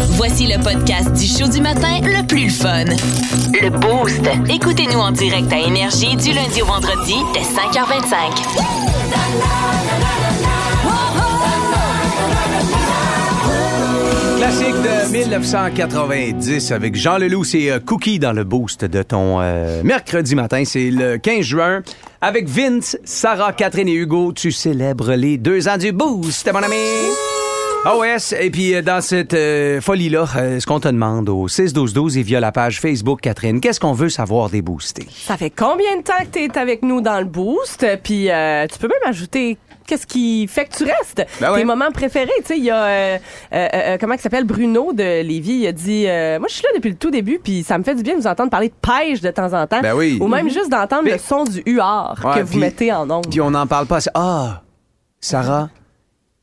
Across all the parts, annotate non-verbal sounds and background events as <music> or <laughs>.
Voici le podcast du show du matin le plus fun. Le Boost. Écoutez-nous en direct à Énergie du lundi au vendredi dès 5h25. Classique de 1990 avec Jean Leloup, c'est euh, Cookie dans le boost de ton euh, mercredi matin. C'est le 15 juin. Avec Vince, Sarah, Catherine et Hugo, tu célèbres les deux ans du boost, mon ami. OS, et puis euh, dans cette euh, folie-là, euh, ce qu'on te demande au 6-12-12 et via la page Facebook, Catherine, qu'est-ce qu'on veut savoir des boostés? Ça fait combien de temps que tu es avec nous dans le boost? Puis euh, tu peux même ajouter qu'est-ce qui fait que tu restes? Ben ouais. Tes moments préférés. Tu sais, il y a, euh, euh, euh, comment il s'appelle, Bruno de Lévis, il a dit, moi je suis là depuis le tout début, puis ça me fait du bien de vous entendre parler de pêche de temps en temps. Ben oui. Ou même juste d'entendre Mais- le son du huard Ouais, que vous mettez en ondes. Puis on n'en parle pas assez. Ah, Sarah,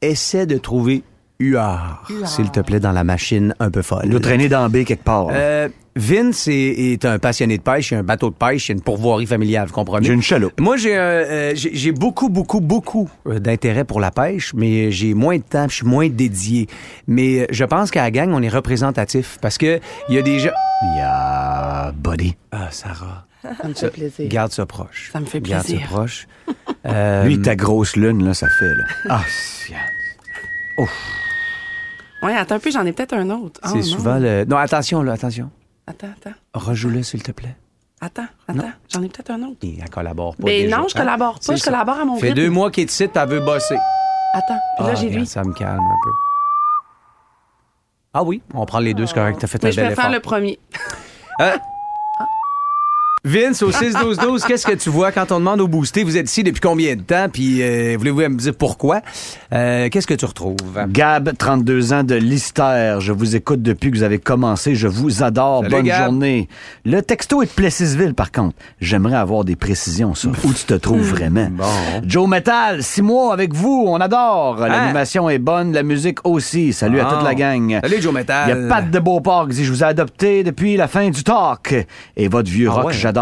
essaie de trouver UR, s'il te plaît, dans la machine un peu folle. Doit traîner dans B quelque part. Euh, Vince est, est un passionné de pêche, il a un bateau de pêche, il a une pourvoirie familiale, vous comprenez? J'ai une chaloupe. Moi, j'ai un, euh, j'ai beaucoup, beaucoup, beaucoup euh, d'intérêt pour la pêche, mais j'ai moins de temps, je suis moins dédié. Mais euh, je pense qu'à la gang, on est représentatif parce que il y a des gens. Yeah, buddy. Ah, Sarah, Ça me fait plaisir. garde ça proche. Ça me fait Garde plaisir. ça proche. Euh, Lui, ta grosse lune, là, ça fait, là. Ah, c'est- Ouais, attends un peu, j'en ai peut-être un autre. Oh, c'est souvent le. Non, attention, là, attention. Attends, attends. Rejoue-le, s'il te plaît. Attends, attends. J'en ai peut-être un autre. Et elle collabore pas. Mais déjà. non, je collabore pas, je ça. collabore à mon fait rythme. deux mois qu'il est ici, elle veut bosser. Attends, puis là, Ah, j'ai lui. Ça me calme un peu. Ah oui, on prend les deux, c'est correct. T'as fait un Mais je bel vais faire le premier. <laughs> Vince, au 6-12-12, <laughs> qu'est-ce que tu vois quand on demande au boosté? Vous êtes ici depuis combien de temps? Puis euh, voulez-vous me dire pourquoi? Euh, qu'est-ce que tu retrouves? Gab, 32 ans de Lister. Je vous écoute depuis que vous avez commencé. Je vous adore. Salut, Bonne Gab. journée. Le texto est de Plessisville, par contre. J'aimerais avoir des précisions sur où tu te trouves vraiment. Bon. Joe Metal, six mois avec vous. On adore. Hein? L'animation est bonne. La musique aussi. Salut à toute la gang. Salut, Joe Metal. Il y a Pat de Beauport qui dit Je vous ai adopté depuis la fin du talk. Et votre vieux Ah rock, ouais? j'adore.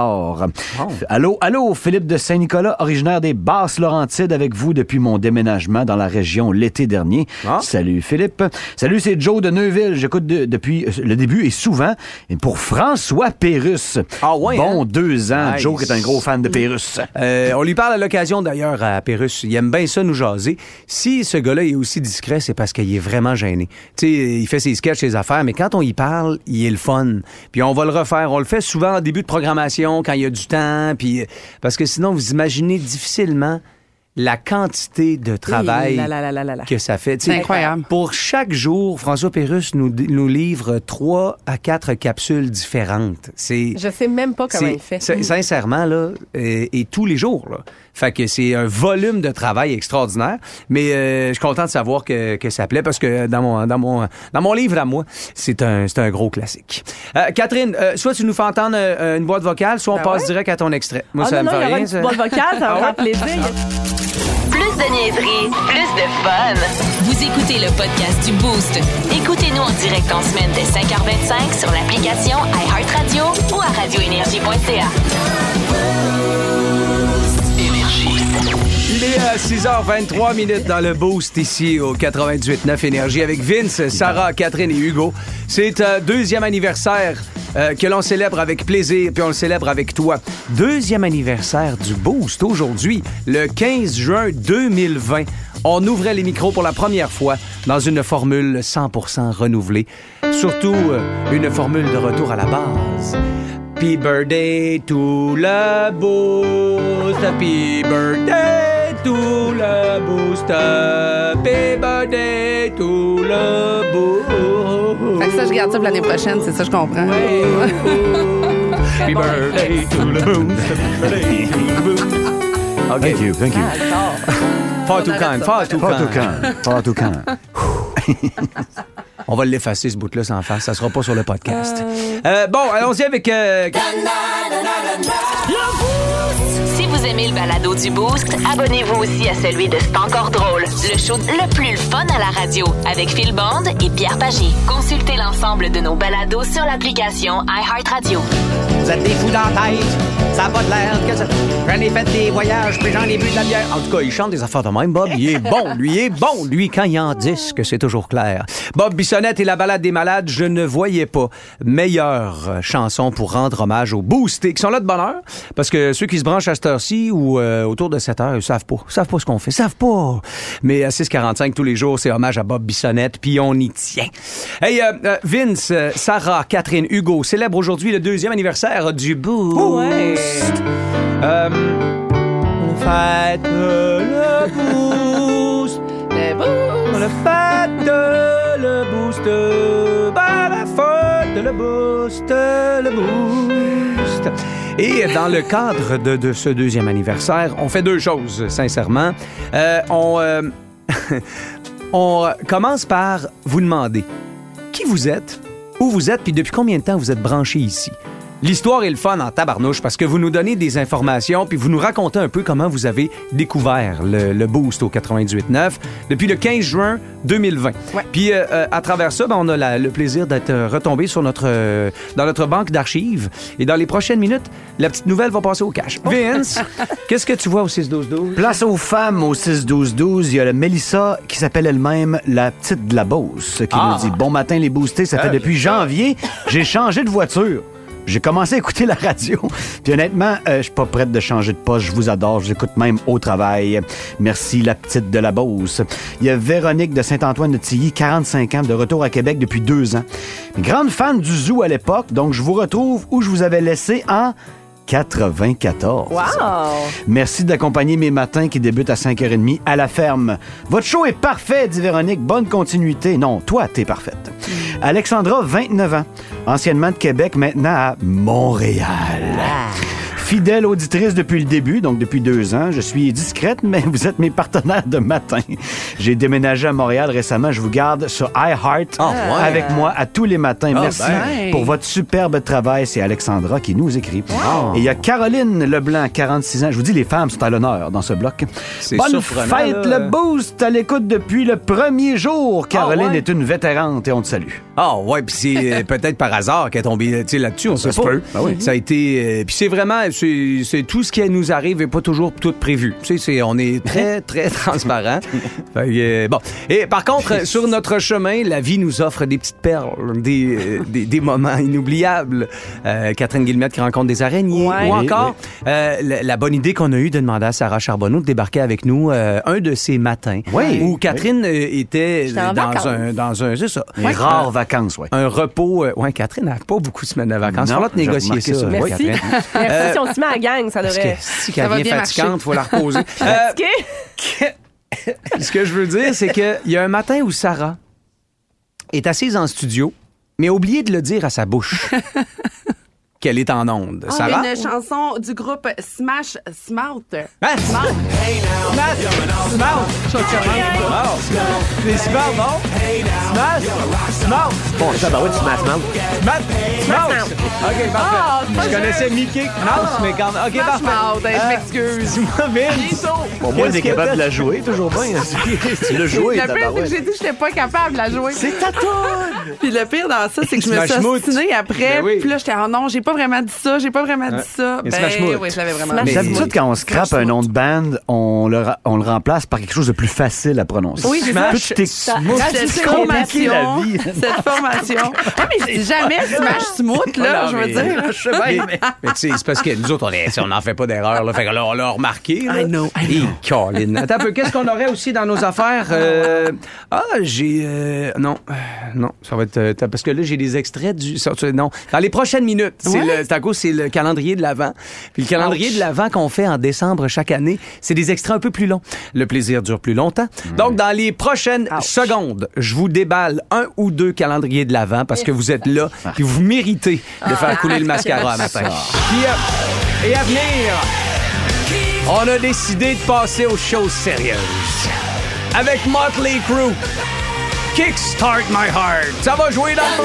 Allô, allô, Philippe de Saint-Nicolas, originaire des Basses-Laurentides, avec vous depuis mon déménagement dans la région l'été dernier. Ah. Salut, Philippe. Salut, c'est Joe de Neuville. J'écoute de- depuis euh, le début et souvent. Et pour François Pérus. Ah ouais, Bon hein? deux ans. Nice. Joe qui est un gros fan de Pérus. Euh, on lui parle à l'occasion d'ailleurs à Pérus. Il aime bien ça nous jaser. Si ce gars-là est aussi discret, c'est parce qu'il est vraiment gêné. Tu sais, il fait ses sketchs, ses affaires, mais quand on y parle, il est le fun. Puis on va le refaire. On le fait souvent en début de programmation, quand il y a du temps. Puis parce que sinon, vous imaginez difficilement la quantité de travail là, là, là, que ça fait. C'est incroyable. Pour chaque jour, François Pérus nous, nous livre trois à quatre capsules différentes. C'est Je sais même pas comment il fait. c'est- Sincèrement, là, euh, et tous les jours, là. Fait que c'est un volume de travail extraordinaire. Mais euh, je suis content de savoir que, que ça plaît parce que dans mon, dans mon, dans mon livre à moi, c'est un, c'est un gros classique. Euh, Catherine, euh, soit tu nous fais entendre euh, une boîte vocale, soit on Ben passe ouais. direct à ton extrait. Moi, Ah ça non, me non, fait rien. une boîte vocale, ça va Ah me ouais? faire plaisir. Plus de niaiserie, plus de fun. Vous écoutez le podcast du Boost. Écoutez-nous en direct en semaine dès 5h25 sur l'application iHeartRadio ou à radioénergie.ca. Il est à 6h23 minutes dans le boost ici au 98.9 Énergie avec Vince, Sarah, Catherine et Hugo. C'est un deuxième anniversaire euh, que l'on célèbre avec plaisir, puis on le célèbre avec toi. Deuxième anniversaire du boost aujourd'hui, le 15 juin 2020. On ouvrait les micros pour la première fois dans une formule 100% renouvelée. Surtout euh, une formule de retour à la base. Happy birthday to le boost. Happy birthday to le boost. Happy birthday to le boost. Fait que ça, je garde ça pour l'année prochaine, c'est ça, je comprends. Happy birthday to le boost. Happy birthday to le boost. OK. Thank you, thank you. Far too kind, far too tout kind. Pas tout quand. On va l'effacer, ce bout-là, sans face. Ça sera pas sur le podcast. Euh, bon, allons-y avec... euh, Si vous aimez le balado du Boost, abonnez-vous aussi à celui de C'est encore drôle, le show le plus fun à la radio avec Phil Bond et Pierre Pagé. Consultez l'ensemble de nos balados sur l'application iHeartRadio. Vous êtes des fous dans la tête. Ça a pas de l'air que ça. J'en ai fait des voyages, puis j'en ai bu de la bière. En tout cas, il chante des affaires de même, Bob. Il est bon, lui, il est bon. Lui, quand il en disque, c'est toujours clair. Bob Bissonnette et la balade des malades, je ne voyais pas meilleure chanson pour rendre hommage aux boostés qui sont là de bonne heure. Parce que ceux qui se branchent à cette heure-ci ou euh, autour de cette heure, ils savent pas. Ils savent pas ce qu'on fait. Ils savent pas. Mais à 6h45 tous les jours, c'est hommage à Bob Bissonnette, puis on y tient. Hey, euh, euh, Vince, euh, Sarah, Catherine, Hugo célèbrent aujourd'hui le deuxième anniversaire du Boost. Ouais. Euh, on fête le Boost. Le boost. On le fête le Boost. Bah, la fête le Boost. Le Boost. Et dans le cadre de, ce deuxième anniversaire, on fait deux choses, sincèrement. Euh, on, euh, <laughs> on commence par vous demander qui vous êtes, où vous êtes, puis depuis combien de temps vous êtes branché ici? L'histoire est le fun en tabarnouche parce que vous nous donnez des informations puis vous nous racontez un peu comment vous avez découvert le, le boost au 98.9 depuis le 15 juin 2020. Ouais. Puis euh, euh, à travers ça, ben, on a la- le plaisir d'être euh, retombé sur notre, euh, dans notre banque d'archives. Et dans les prochaines minutes, la petite nouvelle va passer au cash. Vince, <laughs> qu'est-ce que tu vois au 6-12-12? Place aux femmes au 6-12-12. Il y a la Mélissa qui s'appelle elle-même la petite de la Beauce qui Ah. nous dit Bon matin, les boostés. Ça fait Ah, depuis janvier. J'ai changé de voiture. J'ai commencé à écouter la radio. Puis honnêtement, euh, je suis pas prête de changer de poste. Je vous adore. Je même au travail. Merci, la petite de la Beauce. Il y a Véronique de Saint-Antoine de Tilly, 45 ans, de retour à Québec depuis deux ans. Grande fan du zoo à l'époque, donc je vous retrouve où je vous avais laissé en 94. Wow! Merci d'accompagner mes matins qui débutent à 5h30 à la ferme. Votre show est parfait, dit Véronique. Bonne continuité. Non, toi, t'es parfaite. Alexandra, 29 ans. Anciennement de Québec, maintenant à Montréal. Fidèle auditrice depuis le début, donc depuis deux ans. Je suis discrète, <laughs> mais vous êtes mes partenaires de matin. J'ai déménagé à Montréal récemment. Je vous garde sur iHeart ouais. avec moi à tous les matins. Ah, Merci ben. pour votre superbe travail. C'est Alexandra qui nous écrit. Et il y a Caroline Leblanc, 46 ans. Je vous dis, les femmes sont à l'honneur dans ce bloc. Bonne fête, là. le boost à l'écoute depuis le premier jour. Caroline Ah, ouais. est une vétérante et on te salue. Ah ouais, puis c'est euh, peut-être par hasard qu'elle est tombée là-dessus, on sait se pas. peut. Ben oui. Ça a été euh, puis c'est vraiment c'est tout ce qui nous arrive et pas toujours tout prévu. Tu sais, c'est on est très <laughs> très transparent. Euh, bon, et par contre sur notre chemin, la vie nous offre des petites perles, des euh, des, des moments inoubliables. Euh, Catherine Guillemette qui rencontre des araignées Ouais. ou encore la, la bonne idée qu'on a eue de demander à Sarah Charbonneau de débarquer avec nous un de ces matins Oui. où Catherine était dans vacances. un dans un c'est ça. Les rares vacances, ouais. Un repos. ouais, Catherine n'a pas beaucoup de semaines de vacances. Non, On va te négocier ça. ça. ouais, Merci. Catherine. <laughs> Merci si on se met à la gang, ça Parce que devrait. si Ça qu'elle va vient bien fatigante, faut la reposer. <laughs> Euh, ce que je veux dire, c'est qu'il y a un matin où Sarah est assise en studio, mais a oublié de le dire à sa bouche qu'elle est en onde. Ah, Sarah? une chanson du groupe Smash Smart. Hein? Smash! Smash! C'est super bon! Smash! Smash! Bon, ça, bah ouais, tu smash mouth. Smash! Smash! OK, Ah, parfait. c'est pas Je connaissais Mickey Mouse, mais quand même... OK, Smash parfait. Hein, je Euh, m'excuse. Dis-moi, Vince. Bon, moi, t'es capable de la jouer, toujours bien. <laughs> tu l'as joué, Le pire, c'est que j'ai dit que j'étais pas capable de la jouer. C'est ta toune! Puis le pire dans ça, c'est que je me suis Mouth. ostinée après. Ben oui. Puis là, j'étais, oh non, j'ai pas vraiment dit ça, j'ai pas vraiment dit ça. Et Ben Smash Mouth. oui, je l'avais vraiment Smash dit. Mouth. D'habitude, quand on scrape un nom de band, on le, ra- on le remplace par quelque chose de plus facile à prononcer. Oui, c'est ça. Tout est Ça- smooth. ça- Cette c'est compliqué, la formation, vie. cette formation. Ah, mais c'est jamais Smash Smooth, là, Non, je veux mais- dire. Je sais bien, mais- <laughs> Mais tu sais, c'est parce que nous autres, on est- on n'en fait pas d'erreur. Là. Fait que là, on l'a remarqué. Là. I know, I Et know. Colin. Attends un peu. Qu'est-ce qu'on aurait aussi dans nos affaires? Euh, ah, j'ai... euh, non. Euh, Non, ça va être... euh, t'as- parce que là, j'ai des extraits du... ça, Non. Dans les prochaines minutes. C'est Le, taco, c'est le calendrier de l'Avent. Puis le calendrier Ouch. de l'Avent qu'on fait en décembre chaque année, c'est des extraits un peu plus longs. Le plaisir dure plus longtemps. Donc, dans les prochaines Ouch. secondes, je vous déballe un ou deux calendriers de l'Avent parce que vous êtes là puis vous méritez de faire couler le mascara à matin. Puis, euh, et à venir, on a décidé de passer aux choses sérieuses. Avec Motley Crue. Kickstart My Heart. Ça va jouer dans le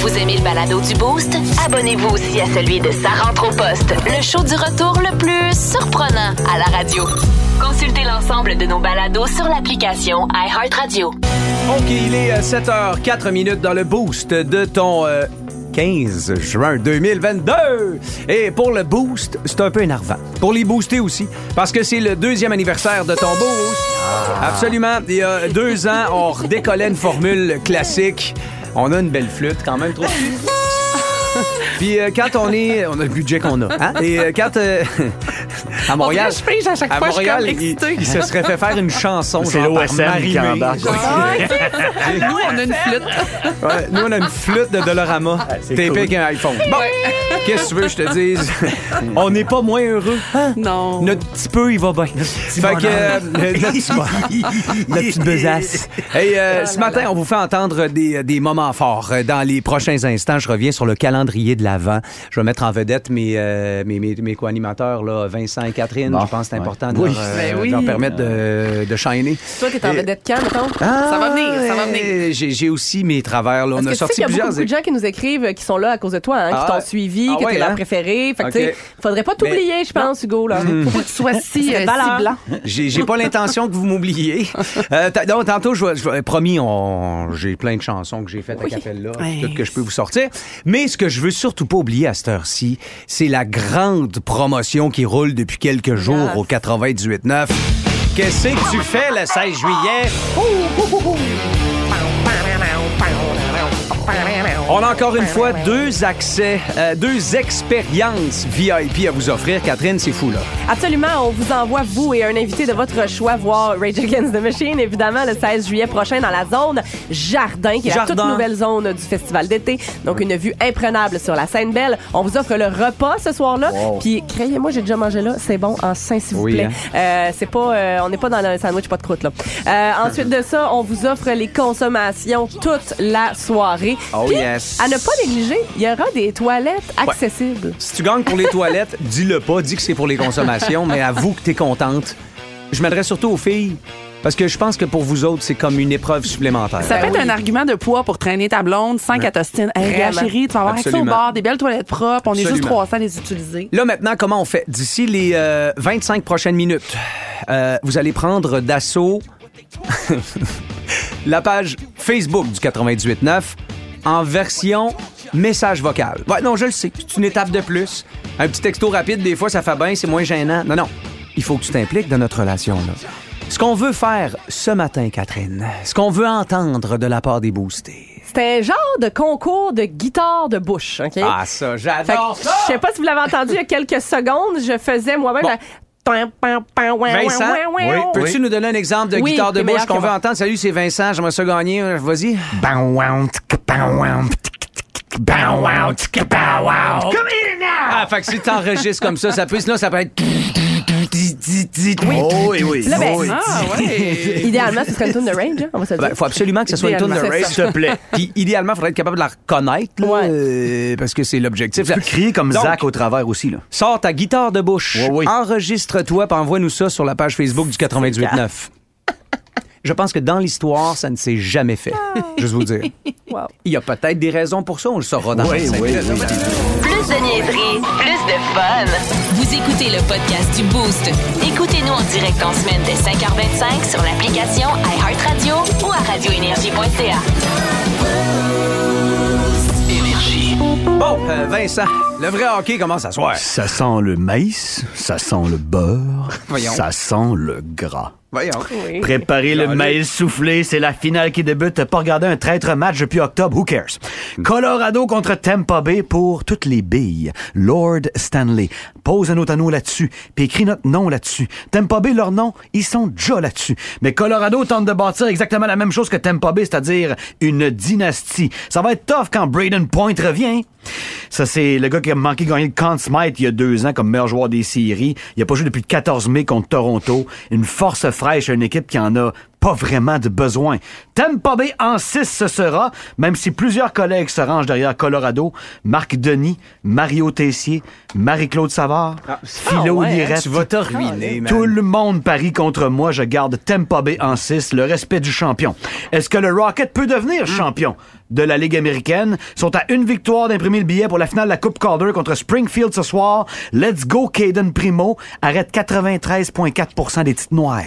Vous aimez le balado du Boost? Abonnez-vous aussi à celui de Sa rentre au poste, le show du retour le plus surprenant à la radio. Consultez l'ensemble de nos balados sur l'application iHeartRadio. OK, il est 7h04 minutes dans le boost de ton euh, 15 juin 2022. Et pour le boost, c'est un peu énervant. Pour les booster aussi, parce que c'est le deuxième anniversaire de ton boost. Absolument. Il y a deux ans, on redécollait une formule classique. On a une belle flûte quand même, trop. <laughs> Puis euh, quand on est, on a le budget qu'on a. Hein? Et euh, quand euh, <laughs> à Montréal, dirait que je pige à chaque à fois, je suis Montréal, comme il, excitée. il se serait fait faire une chanson. C'est genre par l'OSM qui embarque. <laughs> Nous, on a une flûte. Ouais, nous, on a une flûte de Dolorama. c'est T'es cool. avec un iPhone. Bon, qu'est-ce que tu veux que je te dise? on n'est pas moins heureux. hein? Non. Notre petit peu, il va bien. Fait que, euh, <laughs> notre petit notre petite besace. Hey, euh, ce matin, on vous fait entendre des, des moments forts. Dans les prochains instants, je reviens sur le calendrier de l'Avent. Je vais mettre en vedette mes, euh, mes, mes, mes co-animateurs, là, Vincent et Catherine. Bon, je pense que c'est ouais. important de, Oui. euh, Ben de oui. leur permettre de, de shiner. Toi, t'es en Et- vedette quand, mettons? Ça va venir, ça va venir. Euh, J'ai j'ai aussi mes travers. Là. On Parce a que tu sais sorti qu'il y a beaucoup, plusieurs beaucoup de gens qui nous écrivent euh, qui sont là à cause de toi, hein, Ah, qui t'ont suivi, ah que ouais, t'es leur hein? préféré. Fait que, Ok. tu sais, faudrait pas t'oublier, je pense, Hugo, là. <laughs> Faut pas que tu sois si, euh, si blanc. J'ai j'ai pas l'intention que vous m'oubliez. <laughs> Euh, donc, tantôt, je, promis, on- j'ai plein de chansons que j'ai faites à Capella, toutes que je peux vous sortir. Mais ce que je veux surtout pas oublier à cette heure-ci, c'est la grande promotion qui roule depuis quelques jours au 98.9. Qu'est-ce que tu fais le 16 juillet? On a encore une fois deux accès, euh, deux expériences VIP à vous offrir. Catherine, c'est fou, là. Absolument, on vous envoie, vous et un invité de votre choix, voir Rage Against the Machine, évidemment, le 16 juillet prochain dans la zone Jardin, qui est la toute nouvelle zone du festival d'été. Donc, une vue imprenable sur la scène belle. On vous offre le repas ce soir-là. Puis, croyez-moi, j'ai déjà mangé là. C'est bon en sein, s'il vous Oui, plaît. hein? Euh, c'est pas, euh, on n'est pas dans un sandwich, pas de croûte, là. Ensuite de ça, on vous offre les consommations toute la soirée. Oh, Puis, yes. À ne pas négliger, il y aura des toilettes accessibles. Si tu gagnes pour les toilettes, <laughs> dis-le pas, dis que c'est pour les consommations, mais avoue que t'es contente. Je m'adresse surtout aux filles, parce que je pense que pour vous autres, c'est comme une épreuve supplémentaire. Ça peut être un argument de poids pour traîner ta blonde sans qu'elle t'ostine. Hey, gars, chérie, tu vas avoir accès au bar, des belles toilettes propres. On est juste Absolument. 300 à les utiliser. Là, maintenant, comment on fait? D'ici les euh, 25 prochaines minutes, euh, vous allez prendre d'assaut <laughs> la page Facebook du 98.9 en version message vocal. Ouais, non, je le sais. C'est une étape de plus. Un petit texto rapide, des fois, ça fait bien, c'est moins gênant. Non, non. Il faut que tu t'impliques dans notre relation, là. Ce qu'on veut faire ce matin, Catherine, ce qu'on veut entendre de la part des boostés. C'est un genre de concours de guitare de bouche, OK? Ah, ça, j'adore ça! je sais pas si vous l'avez entendu il y a quelques secondes, je faisais moi-même Bon. la- Vincent, oui. peux-tu nous donner un exemple de Oui, guitare de bouche qu'on veut entendre? Salut, c'est Vincent, j'aimerais ça gagner. Vas-y. Ah, fait que si t'enregistres comme ça, ça peut, sinon ça peut être. Oh, oui, oui. Là, ben, Oh, oui. Ah, ouais. Idéalement, ce serait une tune de range, hein, on va se le Ben, faut absolument que ce soit une tune de Idéalement, race. S'il te plaît. Puis idéalement, il faudrait être capable de la reconnaître, là, Ouais. euh, parce que c'est l'objectif. Tu peux crier comme Donc, Zach au travers aussi, là. Sors ta guitare de bouche, Ouais, oui. enregistre-toi, puis envoie-nous ça sur la page Facebook du 98.9. <laughs> Je pense que dans l'histoire, ça ne s'est jamais fait. Juste vous dire. <laughs> Wow. Il y a peut-être des raisons pour ça, on le saura dans Oui, 25 oui, minutes. oui. Plus de niaiserie, plus de fun. Vous écoutez le podcast du Boost. Écoutez-nous en direct en semaine dès 5h25 sur l'application iHeartRadio ou à radioénergie.ca. Bon, euh, Vincent, le vrai hockey commence à soir. Ça sent le maïs, ça sent le beurre, Voyons. ça sent le gras. Voyons. Oui. Préparez le maïs soufflé, c'est la finale qui débute. T'as pas regardé un traître match depuis octobre, who cares? Colorado contre Tampa Bay pour toutes les billes. Lord Stanley. Pose un autre anneau là-dessus, puis écris notre nom là-dessus. Tampa Bay, leur nom, ils sont déjà là-dessus. Mais Colorado tente de bâtir exactement la même chose que Tampa Bay, c'est-à-dire une dynastie. Ça va être tough quand Braden Point revient. Ça, c'est le gars qui a manqué de gagner le Conn Smythe il y a deux ans comme meilleur joueur des séries. Il a pas joué depuis le 14 mai contre Toronto. Une force fraîche à une équipe qui en a pas vraiment de besoin. Tampa Bay en 6 ce sera, même si plusieurs collègues se rangent derrière Colorado. Marc Denis, Mario Tessier, Marie-Claude Savard, Philo Ah ouais, Lirette. Tu vas te ruiner, man. Tout le monde parie contre moi. Je garde Tampa Bay en 6, le respect du champion. Est-ce que le Rocket peut devenir champion? De la Ligue américaine? Sont à une victoire d'imprimer le billet pour la finale de la Coupe Calder contre Springfield ce soir. Let's go, Caden Primo. Arrête 93,4% des titres noirs.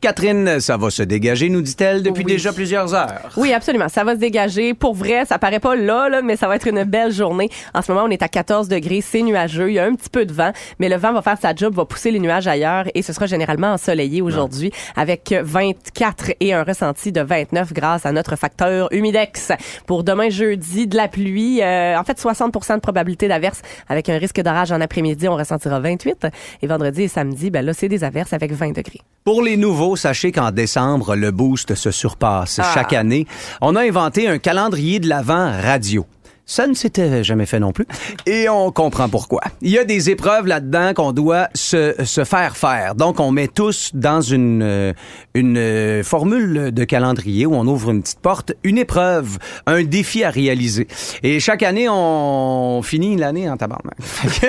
Catherine, ça va se dégager, nous dit-elle, depuis Oui. déjà plusieurs heures. Oui, absolument. Ça va se dégager. Pour vrai, ça paraît pas là, là, mais ça va être une belle journée. En ce moment, on est à 14 degrés, c'est nuageux, il y a un petit peu de vent, mais le vent va faire sa job, va pousser les nuages ailleurs et ce sera généralement ensoleillé aujourd'hui avec 24 et un ressenti de 29 grâce à notre facteur humidex. Pour demain jeudi, de la pluie, euh, en fait 60 de probabilité d'averse avec un risque d'orage en après-midi, on ressentira 28 et vendredi et samedi, ben là c'est des averses avec 20 degrés. Pour les nouveaux, sachez qu'en décembre, le boost se surpasse Ah. chaque année. On a inventé un calendrier de l'avant radio. Ça ne s'était jamais fait non plus. Et on comprend pourquoi. Il y a des épreuves là-dedans qu'on doit se, se faire faire. Donc, on met tous dans une, euh, une euh, formule de calendrier où on ouvre une petite porte, une épreuve, un défi à réaliser. Et chaque année, on finit l'année en tabarnak.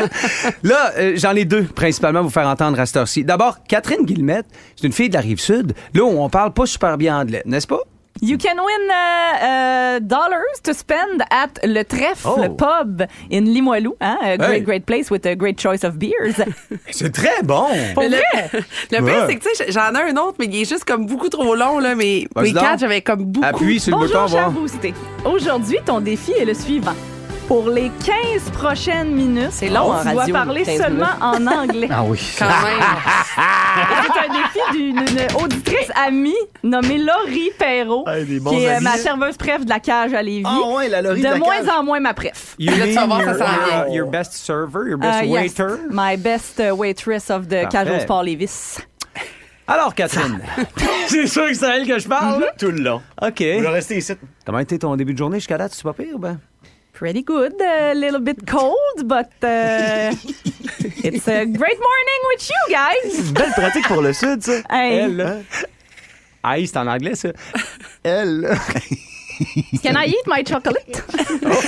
<laughs> Là, euh, j'en ai deux principalement à vous faire entendre à cette heure-ci. D'abord, Catherine Guillemette, c'est une fille de la Rive-Sud, là où on parle pas super bien anglais, n'est-ce pas? You can win uh, uh, dollars to spend at le Trèfle Oh. Pub in Limoilou. Hein? A great, Hey. great place with a great choice of beers. <laughs> C'est très bon! Mais le, <laughs> le pire, c'est que, tu sais, j'en ai un autre, mais il est juste comme beaucoup trop long, là. Mais mes quatre, j'avais comme beaucoup. Appuie sur le bouton, Bonjour, cher voir. boosté. Aujourd'hui, ton défi est le suivant. Pour les 15 prochaines minutes, C'est long en tu dois radio, parler 15 seulement en anglais. <laughs> Ah oui. Quand même. <laughs> C'est un défi d'une une auditrice amie nommée Laurie Perrault, bons qui est euh, amis. ma serveuse préf de la cage à Lévis. Ah ouais, la Laurie de de la moins cage. en moins ma préf. You Là, tu ça your, s'en vient. uh, your best server, your Uh, best yes, waiter? my best uh, waitress of the Parfait. Casual Sport Lévis. Alors, Catherine, <laughs> c'est sûr que c'est à elle que je parle? là? Tout le long. OK. Vous le restez ici. Comment était ton début de journée jusqu'à date? C'est pas pire, ben? Pretty good, a little bit cold, but uh, <laughs> it's a great morning with you guys. Une belle pratique pour le Sud, ça. Hey, Elle. Ah, c'est en anglais, ça. Elle. <laughs> can I eat my chocolate? <laughs>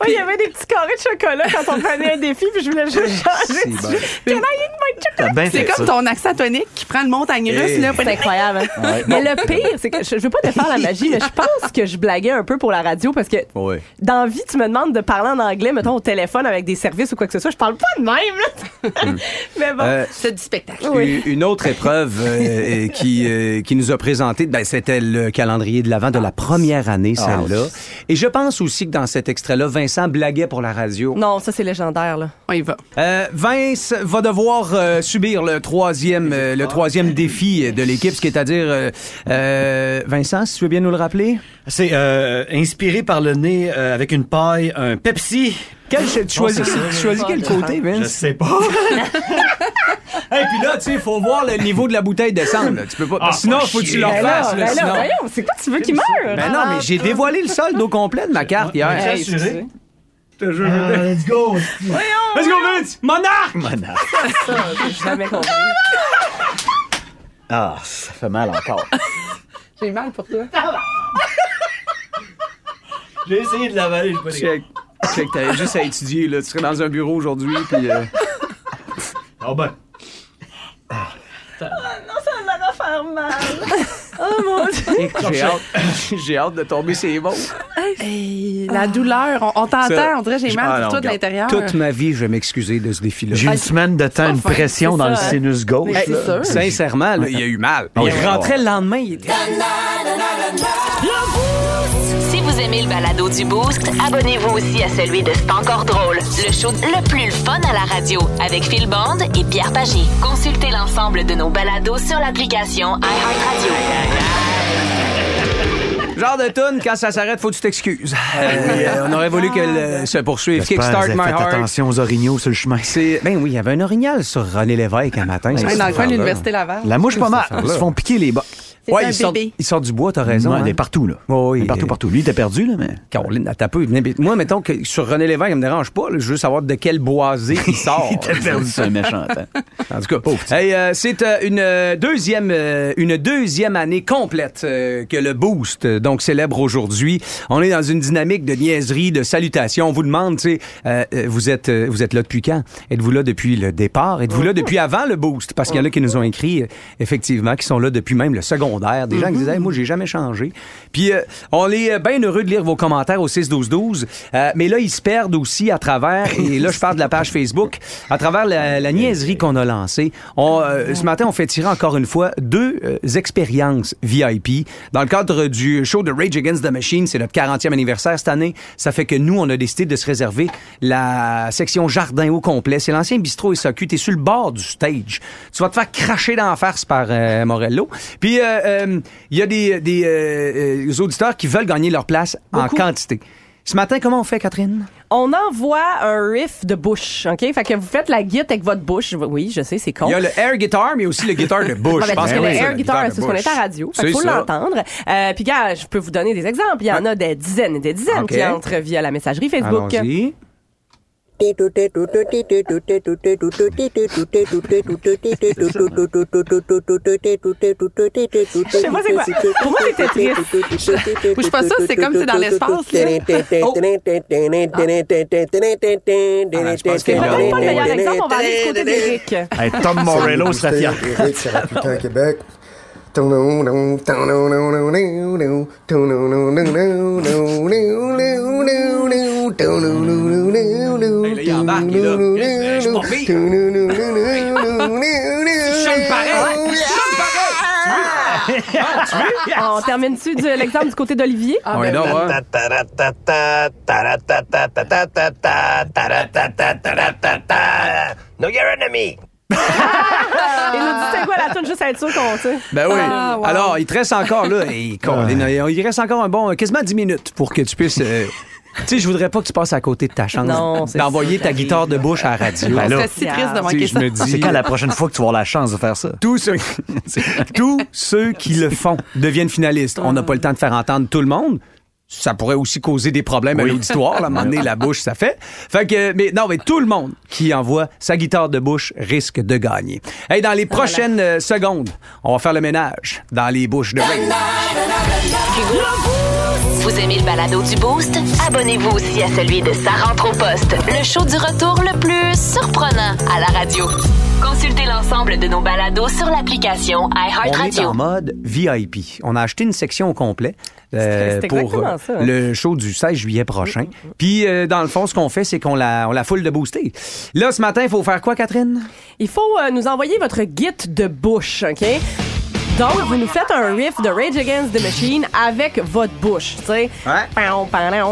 Oui, il y avait des petits carrés de chocolat quand on prenait un défi, puis je voulais juste changer. Bon. Can I eat my chocolate? C'est comme ça. ton accent tonique qui prend le montagne russe, Hey. là. C'est incroyable. hein? Ouais. Mais le pire, c'est que je, je veux pas défaire la magie, mais je pense que je blaguais un peu pour la radio parce que Oui. dans la vie, tu me demandes de parler en anglais, mettons au téléphone avec des services ou quoi que ce soit. Je parle pas de même, là. <laughs> mais bon. Euh, C'est du spectacle. Oui. Une autre épreuve euh, qui, euh, qui nous a présenté, ben, c'était le calendrier de l'avant de la première année, Ah, celle-là. Et je pense aussi que dans cet extrait-là, Vincent blaguait pour la radio. Non, ça, c'est légendaire, là. On y va. Euh, Vince va devoir euh, subir le troisième, euh, le troisième défi de l'équipe, ce qui est à dire, euh, euh, Vincent, si tu veux bien nous le rappeler? C'est euh, inspiré par le nez euh, avec une paille, un Pepsi. Quel, tu choisis, quel côté, Je Vince? sais pas. <laughs> Et puis là, tu sais, il faut voir le niveau de la bouteille descendre. là. Tu peux pas. Ah, sinon, pas faut que tu chier. le Ben refasses. là, là, ben sinon. voyons, c'est quoi tu veux qu'il meure? Ben non, mais j'ai dévoilé le solde au complet de ma carte hier. Hey, Let's assuré. go, Voyons, Vince! Monarque! <laughs> J'ai jamais compris. Ah, ça fait mal encore. J'ai mal pour toi. J'ai essayé de l'avaler, je Check. Check, t'avais juste à étudier, là. Tu serais dans un bureau aujourd'hui, puis. euh, Ah ben. ça va faire mal. <laughs> Oh mon Dieu. J'ai hâte, <laughs> j'ai hâte de tomber ces mots. Hey, la douleur, on, t'entend, on dirait que j'ai Ah, mal non, pour toi de l'intérieur. Toute ma vie, je vais m'excuser de ce défi-là. J'ai une semaine de temps, une pression dans le sinus gauche. C'est là. sûr. Sincèrement, là, il y a eu mal. Ah il rentrait le lendemain, il était. Si vous aimez le balado du Boost, abonnez-vous aussi à celui de C'est encore drôle, le show le plus fun à la radio avec Phil Bond et Pierre Pagé. Consultez l'ensemble de nos balados sur l'application iHeartRadio. Genre de tune, quand ça s'arrête, faut que tu t'excuses. Euh, on aurait voulu qu'elle euh, se poursuive. Kickstart My Heart. attention aux orignaux sur le chemin. Ben oui, il y avait un orignal sur René Lévesque un matin. Ouais, dans le coin de l'Université Laval. La mouche pas mal. Ils se font piquer les bas. C'est Ouais, un il sort, bébé. il sort du bois, t'as raison. Ouais, hein. il est partout, là. Oh, oui. Il est partout, partout. Lui, il était perdu, là, mais. Caroline, un peu. Moi, mettons que sur René Lévesque, il me dérange pas. là. Je veux savoir de quel boisé il <laughs> sort. Il était perdu, c'est un méchant. hein. En tout cas, hey, euh, c'est euh, une euh, deuxième euh, une deuxième année complète euh, que le Boost euh, donc célèbre aujourd'hui. On est dans une dynamique de niaiserie, de salutations. On vous demande, tu sais, vous êtes euh, vous êtes là depuis quand? Êtes-vous là depuis le départ? Êtes-vous là depuis avant le Boost? Parce qu'il y en a qui nous ont écrit euh, effectivement qui sont là depuis même le secondaire. Secondaire, des gens qui disaient, Hey, moi, j'ai jamais changé. Puis, euh, on est bien heureux de lire vos commentaires au 6-12-12. Euh, mais là, ils se perdent aussi à travers, <laughs> et là, je parle de la page Facebook, à travers la, la niaiserie qu'on a lancée. On, euh, ce matin, on fait tirer encore une fois deux euh, expériences VIP. Dans le cadre du show de Rage Against the Machine, c'est notre 40e anniversaire cette année. Ça fait que nous, on a décidé de se réserver la section jardin au complet. C'est l'ancien bistrot SAQ. T'es sur le bord du stage. Tu vas te faire cracher d'en face par euh, Morello. Puis, euh, euh, il y a des, des euh, euh, auditeurs qui veulent gagner leur place en quantité. Ce matin, comment on fait, Catherine? On envoie un riff de bouche, OK? Fait que vous faites la guitare avec votre bouche. Oui, je sais, c'est con. Il y a le air guitar, mais aussi le guitar de bouche. <laughs> Je pense parce que que le ça, air guitar, c'est ce qu'on est à radio. Fait faut l'entendre. Euh, puis, gars, je peux vous donner des exemples. Il y en a des dizaines et des dizaines qui entrent via la messagerie Facebook. Allons-y. Je sais pas c'est quoi. Pour moi, c'était triste. Bouge pas ça, c'est comme c'est dans l'espace. Ah, je pense a- peut-être pas le meilleur exemple. On va aller du côté d'Éric. Hey, Tom Morello serait fier. Eric, c'est Rapitan Québec. Hey, là, il embarque, il est là. Je suis pas pire. chante pareil. On termine-tu de l'exemple du côté d'Olivier? Ah, Ouais, ben, non, ouais. Know your enemy. Il nous dit c'est quoi la tune juste à être sûr qu'on sait. Ben oui. Ah, wow. Alors, il te reste encore, là, et, il reste encore un bon, quasiment 10 minutes pour que tu puisses. euh, tu sais, je voudrais pas que tu passes à côté de ta chance Non, c'est d'envoyer ta guitare de bouche à la radio. Ben là, si triste de manquer ça. dis. c'est quand la prochaine fois que tu vas avoir la chance de faire ça? Tous ceux, <laughs> tous ceux qui le font deviennent finalistes. On n'a pas le temps de faire entendre tout le monde. Ça pourrait aussi causer des problèmes à l'auditoire. À un moment donné, la bouche, ça fait. Fait que, mais non, mais tout le monde qui envoie sa guitare de bouche risque de gagner. Hey, dans les prochaines euh, secondes, on va faire le ménage dans les bouches de Ray. Vous aimez le balado du Boost? Abonnez-vous aussi à celui de Sa rentre au poste, le show du retour le plus surprenant à la radio. Consultez l'ensemble de nos balados sur l'application On est iHeartRadio. en mode VIP. On a acheté une section au complet euh, pour ça, hein. le show du 16 juillet prochain. Puis, euh, dans le fond, ce qu'on fait, c'est qu'on la, on la foule de booster. Là, ce matin, il faut faire quoi, Catherine? Il faut euh, nous envoyer votre guide de bouche, OK? Donc, vous nous faites un riff de Rage Against the Machine avec votre bouche, tu sais. Ouais.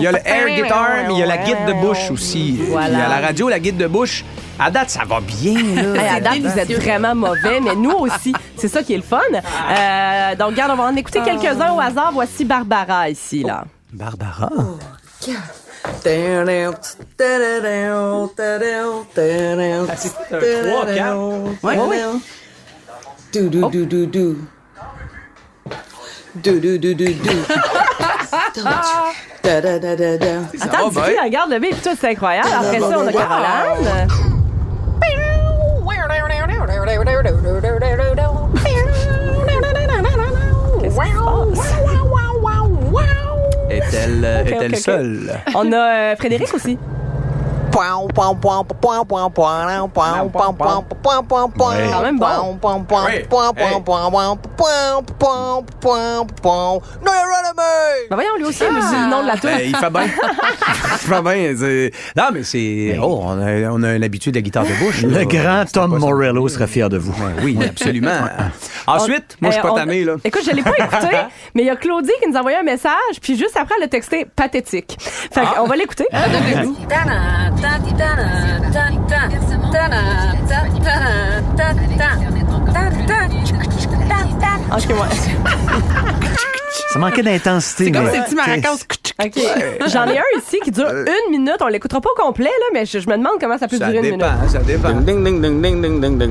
Il y a le air guitar, mais il y a la guide de bouche aussi. Voilà. Il y a la radio, la guide de bouche. À date, ça va bien, là. Hey, à date, vous êtes vraiment mauvais, mais nous aussi. C'est ça qui est le fun. Euh, donc, regarde, on va en écouter quelques-uns au hasard. Voici Barbara ici, là. Barbara? Ouais. Do do do do do. Do do do do do. Da da da da da. Attends, va Dicky, bien? regarde le beat, puis tout, c'est incroyable. Après ça, on a Caroline. Est-elle euh, Ok, est-elle ok, ok. seule? On a euh, Frédéric aussi. Quand même bon. Ben voyons, lui aussi, il nous dit le nom de la tour. Ben, il fait bien. il fait bien. c'est- Non, mais c'est. Oh, on a, on a un habitué de la guitare de bouche. Le là. grand Tom pas ça. Morello serait fier de vous. Ben oui, absolument. Ensuite, moi, je suis Euh, pas on- tanné, là. Écoute, je l'ai pas écouté, mais il y a Claudie qui nous a envoyé un message, puis juste après, elle a texté pathétique. Fait Ah. qu'on va l'écouter. Okay, moi. <laughs> <laughs> Ça manquait d'intensité. C'est comme ces petits maracas. J'en ai un ici qui dure une minute. On l'écoutera pas au complet, là, mais je, je me demande comment ça peut Ça durer une minute. dépend, ça dépend. Ding ding ding ding ding ding ding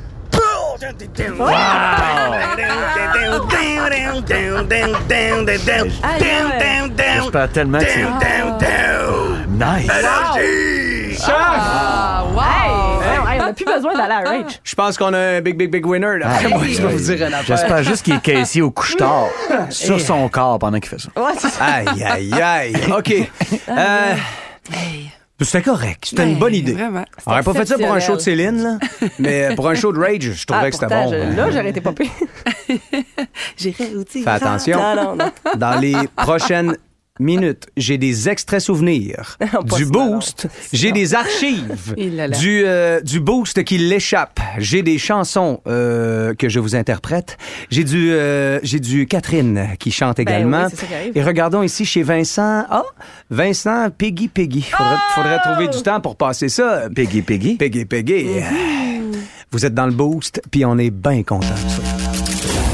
Nice! Énergie. Ah, wow! Hey, hey, on n'a plus besoin d'aller à Rage. Je pense qu'on a un big, big, big winner. Là. Aïe, Moi, je vais vous dire affaire. J'espère juste qu'il est caissier au couche-tard <laughs> sur son corps pendant qu'il fait ça. Ouais, c'est ça. Aïe, aïe, aïe. OK. <laughs> Euh, C'était correct. C'était une Ben, bonne idée. Vraiment. On n'aurait pas fait ça pour un show de Céline, là. <laughs> mais pour un show de Rage, je trouvais Ah, que c'était pourtant, bon. là, j'aurais été pas pire. <laughs> J'irai au tir. Fais attention. Non, non, non. Dans les prochaines minutes, j'ai des extraits souvenirs <laughs> du boost. J'ai des archives <laughs> du, euh, du boost qui l'échappe. J'ai des chansons euh, que je vous interprète. J'ai du, euh, j'ai du Catherine qui chante également. oui, c'est ça qui arrive. Et regardons ici chez Vincent. Ah, Vincent Peggy Peggy. Faudrait, faudrait trouver du temps pour passer ça. Peggy, Peggy? Peggy Peggy. Vous êtes dans le boost, puis on est bien content de ça.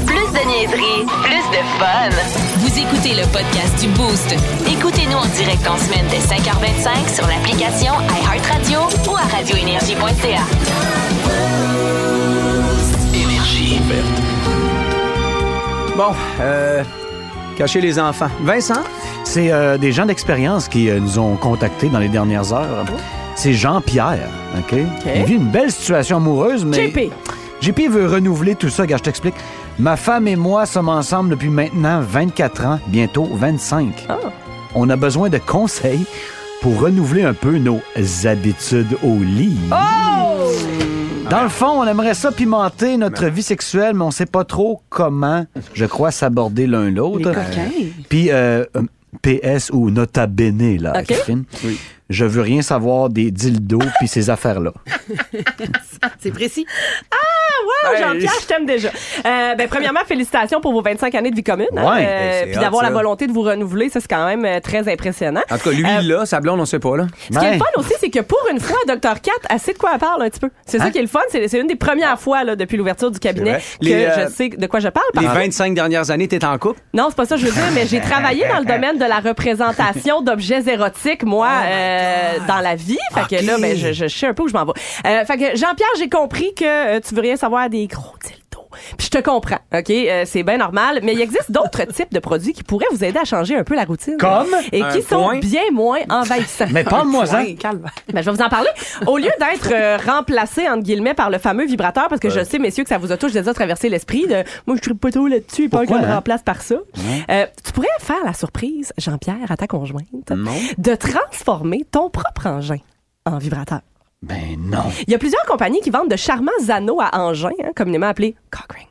Plus de niaiserie, plus de fun. Vous écoutez le podcast du Boost. Écoutez-nous en direct en semaine dès 5h25 sur l'application iHeartRadio ou à radioénergie.ca. Bon, euh, cachez les enfants. Vincent? C'est euh, des gens d'expérience qui euh, nous ont contactés dans les dernières heures. C'est Jean-Pierre, OK? Il vit une belle situation amoureuse, mais... JP. JP veut renouveler tout ça, gars, je t'explique. Ma femme et moi sommes ensemble depuis maintenant 24 ans, bientôt 25. On a besoin de conseils pour renouveler un peu nos habitudes au lit. Dans le fond, on aimerait ça pimenter notre vie sexuelle, mais on sait pas trop comment, je crois, s'aborder l'un l'autre. Puis, euh, euh, PS ou nota bene, là. Catherine. Je veux rien savoir des dildos puis ces affaires-là. <laughs> C'est précis. Ah, Jean-Pierre, je t'aime déjà. Euh, ben, premièrement, félicitations pour vos 25 années de vie commune. hein. Ouais, ben, c'est puis d'avoir la ça. volonté de vous renouveler, ça, c'est quand même euh, très impressionnant. En tout cas, lui, Euh, là, sa blonde, on sait pas, là. Ce qui est le fun aussi, c'est que pour une fois, Dr. Kat, elle sait de quoi elle parle un petit peu. C'est ça Hein? qui est le fun. C'est une des premières fois là, depuis l'ouverture du cabinet que. Les, euh, je sais de quoi je parle. Les parce que- 25 dernières années, t'es en couple? Non, c'est pas ça que je veux dire, mais j'ai travaillé dans le <laughs> domaine de la représentation d'objets érotiques, moi, euh, dans la vie. Fait que là, ben, je, je sais un peu où je m'en vais. Euh, fait que Jean-Pierre, j'ai compris que euh, tu veux rien savoir des gros. Puis je te comprends, OK? Euh, c'est bien normal. Mais il existe d'autres <laughs> types de produits qui pourraient vous aider à changer un peu la routine. Comme? Et qui sont point. bien moins envahissants. Mais parle-moi-en. Ouais, calme. <laughs> Ben, je vais vous en parler. Au lieu d'être euh, remplacé, entre guillemets, par le fameux vibrateur, parce que je sais, messieurs, que ça vous a tous déjà traversé l'esprit de moi, je ne pas trop là-dessus, et pas Pourquoi, qu'on me hein? remplace par ça. Euh, tu pourrais faire la surprise, Jean-Pierre, à ta conjointe, de transformer ton propre engin en vibrateur. Ben non. Il y a plusieurs compagnies qui vendent de charmants anneaux à engins, hein, communément appelés cock ring.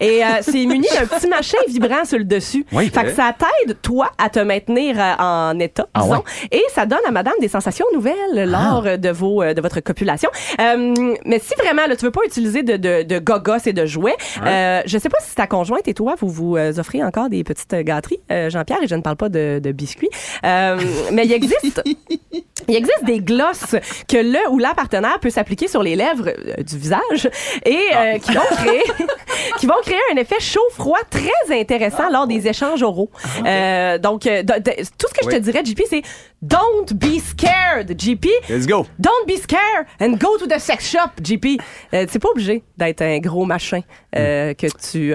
Et euh, <laughs> c'est muni d'un petit machin vibrant sur le dessus. Oui. fait que ça t'aide, toi, à te maintenir euh, en état, Ah disons. ouais? Et ça donne à madame des sensations nouvelles lors euh, de vos euh, de votre copulation. Mais si vraiment, là, tu veux pas utiliser de, de, de gogos et de jouets, euh, je sais pas si ta conjointe et toi, vous vous offrez encore des petites gâteries, Jean-Pierre, et je ne parle pas de, de biscuits. Mais il existe... <laughs> Il existe des glosses que le ou la partenaire peut s'appliquer sur les lèvres euh, du visage et euh, qui vont créer <laughs> qui vont créer un effet chaud-froid très intéressant lors des échanges oraux. Euh, donc euh, de- de- tout ce que je te dirais JP c'est don't be scared JP. Let's go. Don't be scared and go to the sex shop JP. C'est pas obligé d'être un gros machin euh, que tu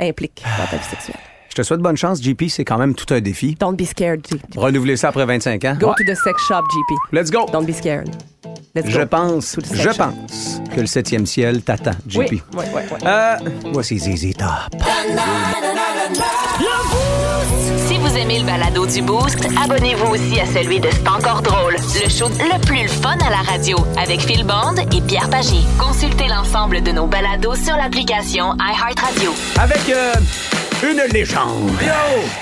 impliques dans ta vie sexuelle. Je te souhaite bonne chance, JP. C'est quand même tout un défi. Don't be scared JP. Renouveler ça après 25 ans. Go to the sex shop JP. Let's go. Don't be scared. Let's Je go. pense, To the je shop. pense que le septième ciel t'attend, JP. Oui, oui, oui, oui. Euh, voici ZZ Top. Si vous aimez le balado du Boost, abonnez-vous aussi à celui de C'est encore drôle, le show le plus fun à la radio avec Phil Bond et Pierre Pagé. Consultez l'ensemble de nos balados sur l'application iHeartRadio. Avec euh, Une légende.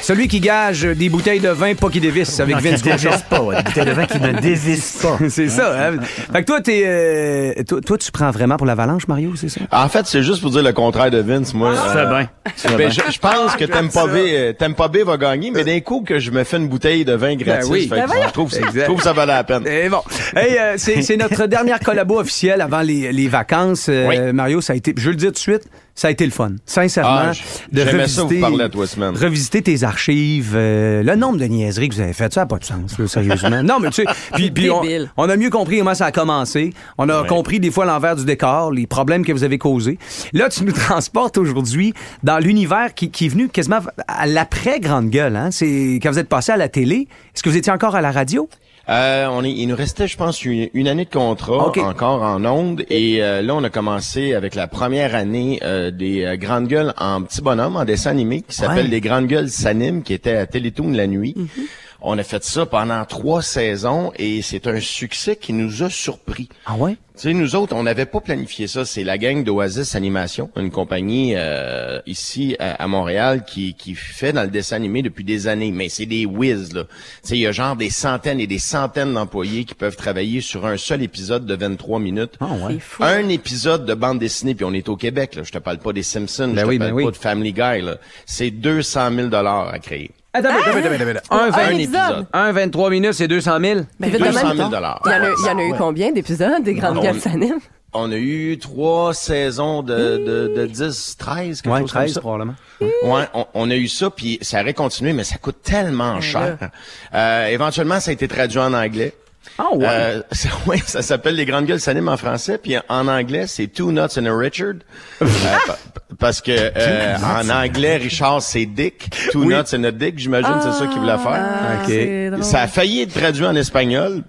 Celui qui gage des bouteilles de vin pas qui dévisse avec Non, Vince ne dévisse Cochon. pas, ouais, des bouteilles de vin qui ne dévissent pas. <laughs> C'est ça, hein? Fait que toi, t'es, euh, toi, toi, tu prends vraiment pour l'avalanche, Mario, c'est ça? En fait, c'est juste pour dire le contraire de Vince, moi. Tu fais bien. Tu fais Ben, bien. je, je pense que Tampa Bay, euh, Tampa Bay va gagner, mais d'un coup que je me fais une bouteille de vin gratis, oui. fait que Ben je, trouve, ça- Exact. je trouve que ça valait la peine. Et bon. Hey, euh, c'est, c'est notre dernière collabo officielle avant les, les vacances. Euh, Oui. Mario, ça a été, je le dire tout de suite, ça a été le fun. Sincèrement. Ah, j- j'aimais ça vous parler à toi, semaine. revisiter tes archives, euh, le nombre de niaiseries que vous avez faites, ça n'a pas de sens, là, sérieusement. <laughs> non, mais tu sais, puis, puis on, a mieux compris comment ça a commencé. On a Ouais. compris des fois l'envers du décor, les problèmes que vous avez causés. Là, tu nous <laughs> transportes aujourd'hui dans l'univers qui, qui est venu quasiment à l'après Grande Gueule. Hein? C'est quand vous êtes passé à la télé. Est-ce que vous étiez encore à la radio? Euh, on est, il nous restait, je pense, une, une année de contrat encore en ondes. Et euh, là, on a commencé avec la première année euh, des euh, Grandes Gueules en petit bonhomme, en dessin animé, qui s'appelle Ouais. Les Grandes Gueules s'animent, qui était à Télétoon la nuit. On a fait ça pendant trois saisons et c'est un succès qui nous a surpris. Ah ouais? Tu sais, nous autres, on n'avait pas planifié ça. C'est la gang d'Oasis Animation, une compagnie euh, ici à, à Montréal qui, qui fait dans le dessin animé depuis des années. Mais c'est des whiz, là. Tu sais, il y a genre des centaines et des centaines d'employés qui peuvent travailler sur un seul épisode de 23 minutes. Ah ouais. C'est fou. Un épisode de bande dessinée, puis on est au Québec, là. Je te parle pas des Simpsons, Ben je oui, te ben parle oui. pas de Family Guy, là. C'est 200 000 dollars à créer. Attends, attends, attends, attends, attends. Un, épisode. un 23 minutes, c'est 200 000? Ben, vite de 200 même, 000 dollars. Il y en a, il y en a eu combien d'épisodes des Grandes Gueules s'animent? On a eu trois saisons de, de, de 10, 13, quelque Ouais, chose comme 13 ça. probablement. Ouais, on, on a eu ça, puis ça aurait continué, mais ça coûte tellement cher. Euh, éventuellement, ça a été traduit en anglais. Ah ouais. Euh, <laughs> ça, ouais, ça s'appelle Les Grandes Gueules s'animent en français, puis en anglais, c'est Two Nuts and a Richard. <laughs> Euh, pa- parce que euh, en anglais, Richard, c'est Dick. Two Oui. Nuts and a Dick, j'imagine, c'est ça qu'il voulait faire. OK. C'est drôle. Ça a failli être traduit en espagnol.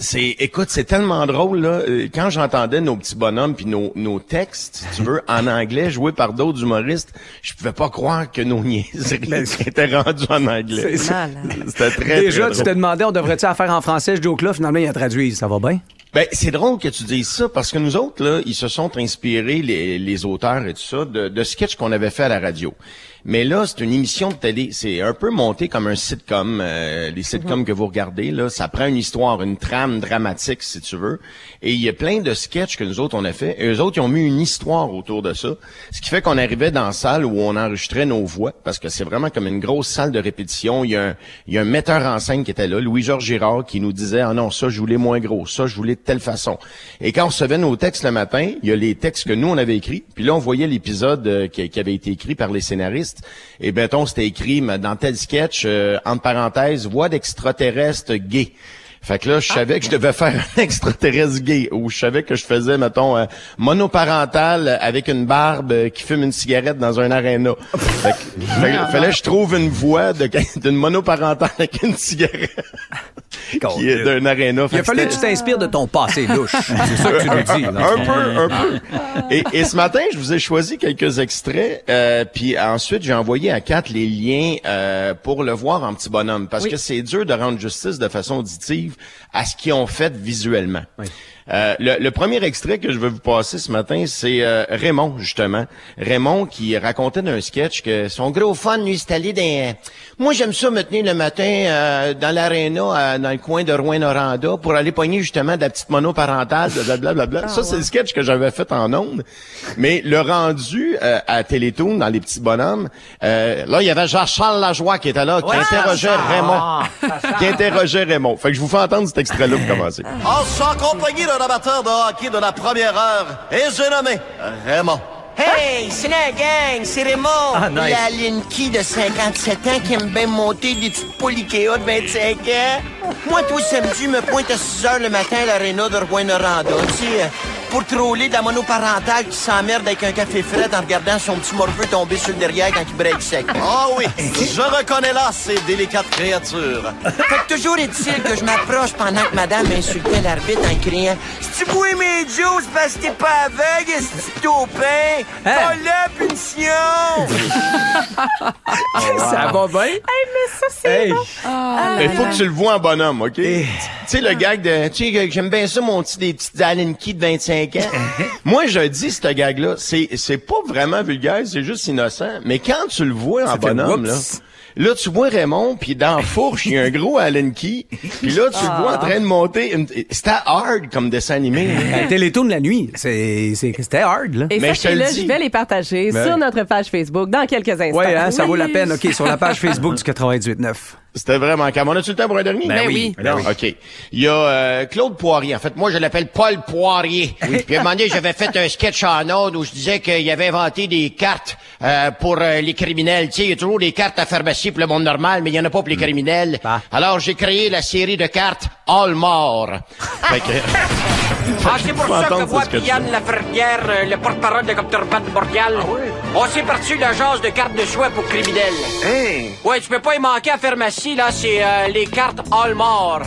C'est, écoute, c'est tellement drôle là. Euh, Quand j'entendais nos petits bonhommes puis nos, nos textes, si tu veux, en anglais joués par d'autres humoristes, je pouvais pas croire que nos <laughs> niaiseries étaient rendues en anglais. C'est Malade. C'était très Déjà, très tu te drôle. demandais, on devrait-tu la faire en français, ce joke-là? Finalement, il a traduit. Ça va bien? Ben, c'est drôle que tu dises ça parce que nous autres là, ils se sont inspirés les, les auteurs et tout ça de, de sketchs qu'on avait fait à la radio. Mais là, c'est une émission de télé. C'est un peu monté comme un sitcom. euh, les sitcoms que vous regardez, là, ça prend une histoire, une trame dramatique, si tu veux. Et il y a plein de sketchs que nous autres, on a fait. Et eux autres, ils ont mis une histoire autour de ça. Ce qui fait qu'on arrivait dans la salle où on enregistrait nos voix, parce que c'est vraiment comme une grosse salle de répétition. Il y a un, il y a un metteur en scène qui était là, Louis-Georges Girard, qui nous disait, ah non, ça, je voulais moins gros, ça, je voulais de telle façon. Et quand on recevait nos textes le matin, il y a les textes que nous, on avait écrits. Puis là, on voyait l'épisode euh, qui, qui avait été écrit par les scénaristes. Et béton, c'était écrit dans tel sketch, euh, entre parenthèses, voix d'extraterrestre gay. Fait que là, je savais que je devais faire un <laughs> extraterrestre gay, ou je savais que je faisais, mettons, euh, monoparental avec une barbe euh, qui fume une cigarette dans un aréna. Fait que, <laughs> fallait que je trouve une voix de- <laughs> d'une monoparentale avec une cigarette qui est d'un aréna. Il a fallu que tu t'inspires de ton passé louche. C'est ça que tu nous dis. là. un peu, un peu. Et, et ce matin, je vous ai choisi quelques extraits, euh, puis ensuite j'ai envoyé à Kat les liens euh, pour le voir en petit bonhomme, parce que c'est dur de rendre justice de façon auditive à ce qu'ils ont fait visuellement. Euh, le, le premier extrait que je vais vous passer ce matin, c'est euh, Raymond, justement. Raymond qui racontait d'un sketch que son gros fun, lui, c'est allé dans... Moi, j'aime ça me tenir le matin euh, dans l'aréna, euh, dans le coin de Rouen-Noranda, pour aller pogner justement de la petite monoparentale, blablabla. <laughs> ça, c'est le sketch que j'avais fait en ondes. Mais le rendu euh, à Télétoon, dans les petits bonhommes, euh, là, il y avait Jean-Charles Lajoie qui était là, qui interrogeait Raymond. qui interrogeait Raymond. Fait que je vous fais entendre cet extrait-là pour commencer. En en compagnie amateur de hockey de la première heure, et j'ai nommé Raymond. Hey, c'est la gang, c'est Raymond. Ah, nice. La Linky de 57 ans qui aime bien monter des petites poules Ikea de 25 ans. Moi, tout samedi, me pointe à 6 heures le matin à l'aréna de Rouen-Noranda, tu sais, euh, pour troller de la monoparentale qui s'emmerde avec un café frais en regardant son petit morveux tomber sur le derrière quand il break sec. <laughs> Ah oui, je reconnais là ces délicates créatures. <laughs> Fait que toujours est-il que je m'approche pendant que madame insultait l'arbitre en criant Si tu bois mes juices parce que t'es pas aveugle, c'est taupin! Pas la punition! <laughs> Ça va bien? Hey, mais ça, c'est Hey. bon. Il faut que tu le vois en bonhomme, OK? sais, le gag de, tu sais, que j'aime bien ça, mon petit, des petites Allen Key de 25 ans. <laughs> Moi, je dis, ce gag-là, c'est, c'est pas vraiment vulgaire, c'est juste innocent. Mais quand tu le vois en bonhomme, là, là, tu vois Raymond, puis dans la fourche, il y a un gros Allen Key. Puis là, tu le vois en train de monter. une- C'était hard comme dessin animé. <laughs> Télétoon de la nuit, c'est, c'est- c'était hard, là. Et Mais je dis. je vais les partager Ben sur oui. notre page Facebook dans quelques instants. Ouais, hein, ça vaut la <laughs> peine. OK, sur la page Facebook du 98.9. C'était vraiment calme. On a-tu le temps pour un dernier? Ben oui. Ben OK. Il y a euh, Claude Poirier. En fait, moi, je l'appelle Paul Poirier. Puis à un moment donné, j'avais fait un sketch en ondes où je disais qu'il avait inventé des cartes euh, pour euh, les criminels. Tu sais, il y a toujours des cartes à pharmacie pour le monde normal, mais il y en a pas pour les criminels. Ah. Alors, j'ai créé la série de cartes All Mort. <laughs> Fait que- Ah, c'est pour ça que que puis Yann Laferrière, euh, le porte-parole de Copterbat Boreal, on s'est parti l'agence de cartes de choix pour criminels. Ouais, tu peux pas y manquer à pharmacie, là, c'est euh, les cartes All Mort.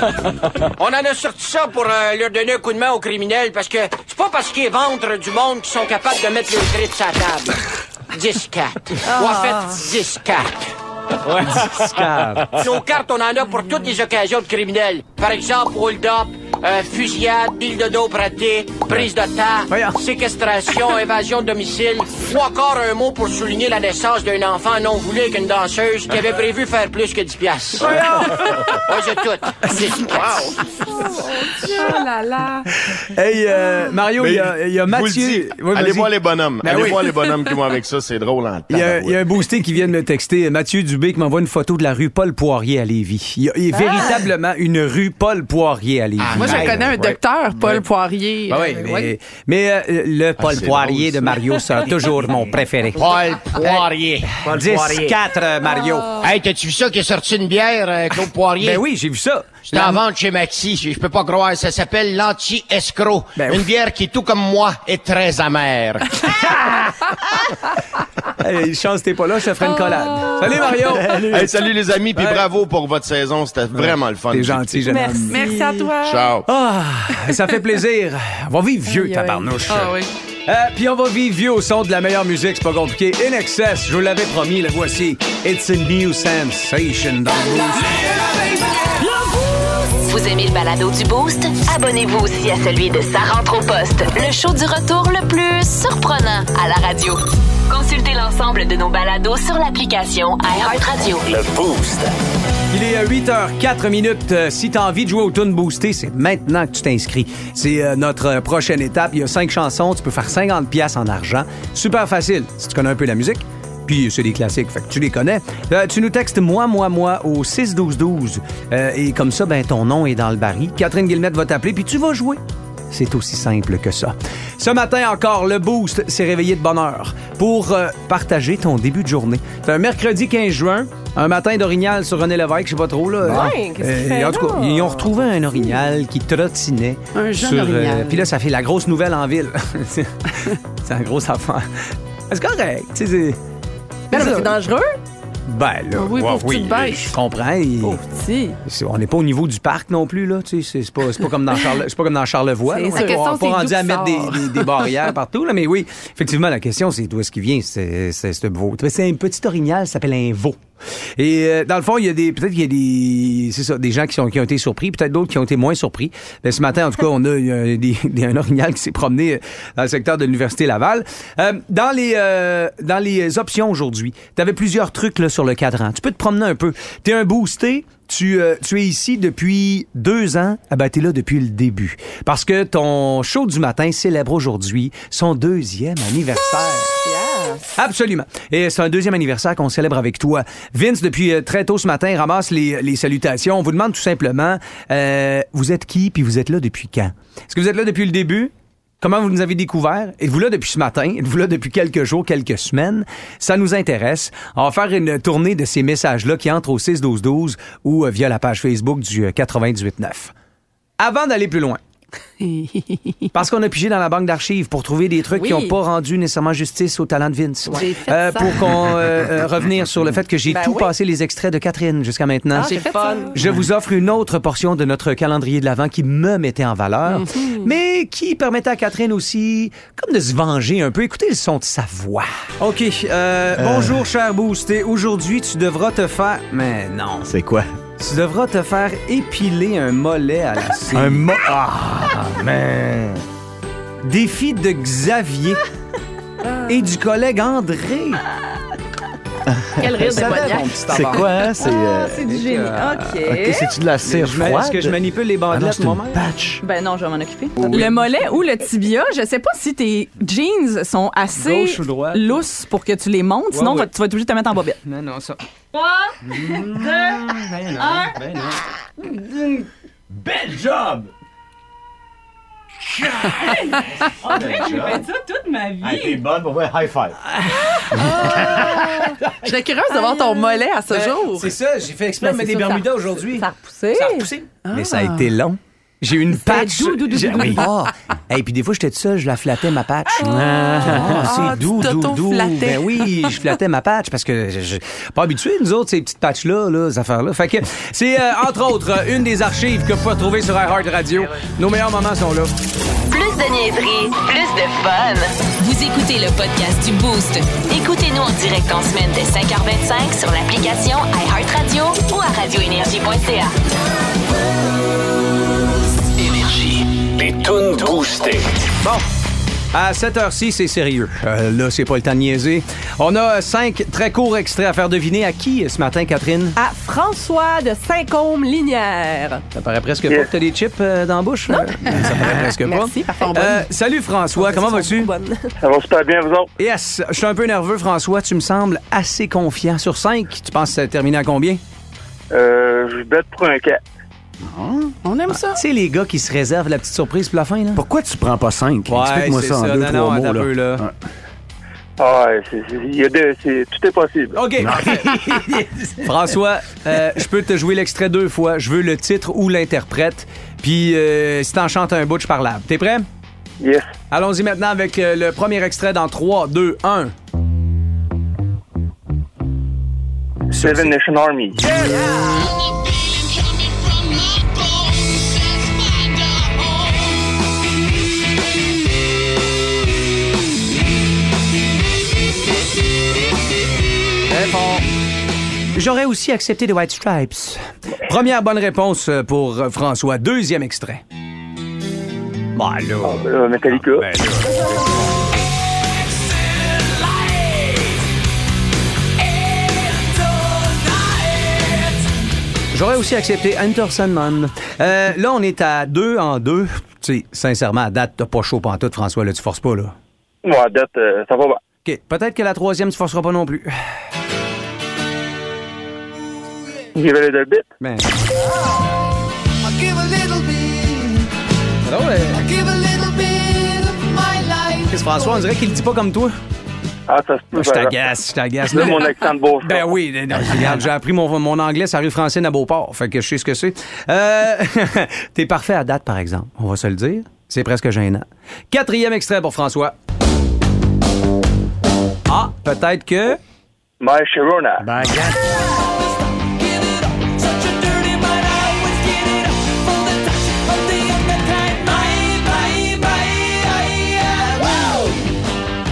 <laughs> on en a sorti ça pour euh, leur donner un coup de main aux criminels, parce que c'est pas parce qu'ils ventrent du monde qui sont capables de mettre le trip sur la table. <laughs> 10 cartes. Ou en fait, 10 cartes. <laughs> Nos cartes, on en a pour toutes les occasions de criminels. Par exemple, hold-up, euh, fusillade, deal de dos praté, prise de temps, séquestration, <laughs> évasion de domicile, ou encore un mot pour souligner la naissance d'un enfant non voulu avec une danseuse qui avait prévu faire plus que 10 piastres. Ouais, <laughs> c'est tout. 10 Oh là là. Hey, euh, Mario, il y a, y Mathieu. allez voir les bonhommes. Ben allez oui. voir les bonhommes qui vont avec ça. C'est drôle en Il y, a, y a un boosté qui vient de me texter, Mathieu Dubé, qui m'envoie une photo de la rue Paul Poirier à Lévis. Il y a, il y a Ah! véritablement une rue Paul Poirier à Lévis. Moi, je connais un docteur, Paul Poirier. Ben oui, Euh, mais, ouais. mais, euh, le Paul c'est Poirier de. Mario sera toujours mon <laughs> préféré. Paul Poirier. 10-4, euh, Mario. Hey, t'as-tu vu ça qui est sorti une bière, Claude Poirier? Ben oui, j'ai vu ça. C'est en vente chez Maxi, je peux pas croire. Ça s'appelle l'anti-escroc. Ben Une bière qui, tout comme moi, est très amère. <laughs> Hey, chance t'es pas là, je te ferai une collade. Salut Mario. <laughs> Hey, salut les amis, puis Ouais. bravo pour votre saison. C'était vraiment le fun. T'es gentil, jeune Merci. homme. Merci à toi. Ciao. Ah, ça fait plaisir. On va vivre vieux, aïe. tabarnouche. Ah oui. Euh, Puis on va vivre vieux au son de la meilleure musique, c'est pas compliqué. In Excess, je vous l'avais promis, le voici. It's a new sensation dans le. Vous aimez le balado du Boost? Abonnez-vous aussi à celui de Sa rentre au poste, le show du retour le plus surprenant à la radio. Consultez l'ensemble de nos balados sur l'application iHeartRadio. Il est à 8h04 minutes. Euh, Si t'as envie de jouer au Tune Boosté, c'est maintenant que tu t'inscris. C'est euh, notre euh, prochaine étape. Il y a cinq chansons. Tu peux faire 50 pièces en argent. Super facile si tu connais un peu la musique. Puis c'est des classiques, fait que tu les connais. Euh, tu nous textes moi, moi, moi au 6-12-12. Euh, et comme ça, ben ton nom est dans le baril. Catherine Guillemette va t'appeler, puis tu vas jouer. C'est aussi simple que ça. Ce matin encore, le Boost s'est réveillé de bonne heure pour euh, partager ton début de journée. C'est un mercredi 15 juin, un matin d'orignal sur René Lévesque, je sais pas trop. Là, Ouais, fait en tout cas, là? ils ont retrouvé un orignal qui trottinait. Un jeune sur, orignal. Puis là, ça fait la grosse nouvelle en ville. c'est <laughs> c'est un gros affaire. C'est correct. c'est- non, mais ça. c'est dangereux. Ben là, Oui, ouais, bête. je comprends. Oh, on n'est pas au niveau du parc non plus là, tu sais, c'est pas, pas comme dans Charle- c'est pas comme dans Charlevoix. Là. On n'est pas rendu à mettre des, sort. des- des barrières partout là, mais oui, effectivement la question c'est d'où est-ce qu'il vient, c'est c'est ce veau. C'est un petit orignal, ça s'appelle un veau. Et euh, dans le fond, il y a des peut-être qu'il y a des c'est ça, des gens qui qui ont été surpris, peut-être d'autres qui ont été moins surpris. Ben, ce matin en tout cas, on a euh, des, <laughs> des- un orignal qui s'est promené euh, dans le secteur de l'université Laval. Euh, dans les euh, dans les options aujourd'hui, tu avais plusieurs trucs là sur le cadran. Tu peux te promener un peu. Tu es un boosté, tu, euh, tu es ici depuis deux ans, ah ben t'es là depuis le début. Parce que ton show du matin célèbre aujourd'hui son deuxième anniversaire. Absolument. Et c'est un deuxième anniversaire qu'on célèbre avec toi. Vince, depuis euh, très tôt ce matin, ramasse les, les salutations. On vous demande tout simplement, euh, vous êtes qui puis vous êtes là depuis quand? Est-ce que vous êtes là depuis le début? Comment vous nous avez découvert? Êtes-vous là depuis ce matin? Êtes-vous là depuis quelques jours, quelques semaines? Ça nous intéresse. On va faire une tournée de ces messages-là qui entrent au 6-12-12 ou euh, via la page Facebook du euh, 98.9. Avant d'aller plus loin, <laughs> parce qu'on a pigé dans la banque d'archives pour trouver des trucs qui n'ont pas rendu nécessairement justice au talent de Vince. Euh, ça. pour qu'on euh, euh, revenir sur le fait que j'ai Ben tout oui. passé les extraits de Catherine jusqu'à maintenant. Ah, j'ai fait ça. Je vous offre une autre portion de notre calendrier de l'Avent qui me mettait en valeur, Mhm. mais qui permettait à Catherine aussi comme de se venger un peu. Écoutez le son de sa voix. OK. euh, Bonjour, cher Boosté. Aujourd'hui, tu devras te faire... Mais non. C'est quoi? Tu devras te faire épiler un mollet à la <laughs> cire. Un mo... Ah, man. Défi de Xavier <laughs> et du collègue André. <laughs> Quel rire de petit C'est quoi, hein? C'est... euh, C'est du génie. OK. OK, c'est-tu de la cire Je froide? Est-ce que je manipule les Ah non, bandelettes c'est une moi-même? patch. Ben non, je vais m'en occuper. Le mollet ou le tibia, je sais pas si tes jeans sont assez Gauche ou droite? lousses pour que tu les montes, sinon ouais. va- tu vas être obligé de te mettre en bobette. Non, non, ça. 3, 2, 1. Bel job! <laughs> J'ai fait ça toute ma vie. Hey, t'es bonne pour vrai, high five. Je serais curieuse de voir ton mollet à ce jour. C'est ça, j'ai fait exprès de Ben, mettre des Bermudas aujourd'hui. Ça a repoussé. Ça a repoussé. Mais ça a été long. J'ai eu une patch. doux, doux, doux, J'ai- doux, oui. doux. Ah. Et puis des fois, j'étais tout seul, je la flattais, ma patch. Ah, Ah, c'est doux, doux, doux. t'auto-flattais. Ben oui, je flattais ma patch parce que je, je- pas habitué, nous autres, ces petites patchs-là, là, ces affaires-là. Fait que c'est, euh, entre autres, euh, une des archives que vous pouvez retrouver sur iHeart Radio. Nos meilleurs moments sont là. Plus de niaiserie, plus de fun. Vous écoutez le podcast du Boost. Écoutez-nous en direct en semaine dès 5h25 sur l'application iHeartRadio ou à radioénergie.ca. Boostées. Bon. À cette heure-ci, c'est sérieux. Euh, là, c'est pas le temps de niaiser. On a cinq très courts extraits à faire deviner à qui euh, ce matin, Catherine? À François de Saint-Côme-Linière. Ça paraît presque pas que t'as des chips euh, dans la bouche. Non. Ça paraît presque pas. Merci, parfait. Euh, salut François, comment vas-tu? Bonne. Ça va super bien, vous autres? Yes, je suis un peu nerveux François, tu me sembles assez confiant. Sur 5, tu penses que ça va terminer à combien? Euh, je bête pour un On aime ça. Tu sais les gars qui se réservent la petite surprise pour la fin là? Pourquoi tu prends pas 5? Ouais, Explique-moi ça en ça. deux, Non, trois non, mots. là. peu, là. Ouais. Ah, c'est, c'est- il y a des- c'est- tout est possible. OK. <laughs> François, euh, je peux te jouer l'extrait deux fois. Je veux le titre ou l'interprète. Puis euh, si t'en chantes un bout, je parlable. T'es prêt? Yes. Allons-y maintenant avec euh, le premier extrait dans 3, 2, 1. Seven Nation Army. Fort. J'aurais aussi accepté The White Stripes. Première bonne réponse euh, pour euh, François. Deuxième extrait. Bah là. Euh, Metallica. Ben là. J'aurais aussi accepté Enter Sandman. Euh, là, on est à deux en deux. Tu sais, sincèrement, à date, t'as pas chaud pantoute, François, là, tu forces pas, là. Ouais, à date, euh, ça va. OK, peut-être que la troisième, tu forceras pas non plus. Give a little bit. Ben. Alors, euh, Chris François, on dirait qu'il le dit pas comme toi. Ah, ça se peut. Je t'agace, je t'agace. Là, mon accent de beau. Ben oui, non, regarde, j'ai appris mon, mon anglais la rue française à Beauport, fait que je sais ce que c'est. Euh, <laughs> T'es parfait à date, par exemple, on va se le dire. C'est presque gênant. Quatrième extrait pour François. Ah, peut-être que... My Sharona. Ben.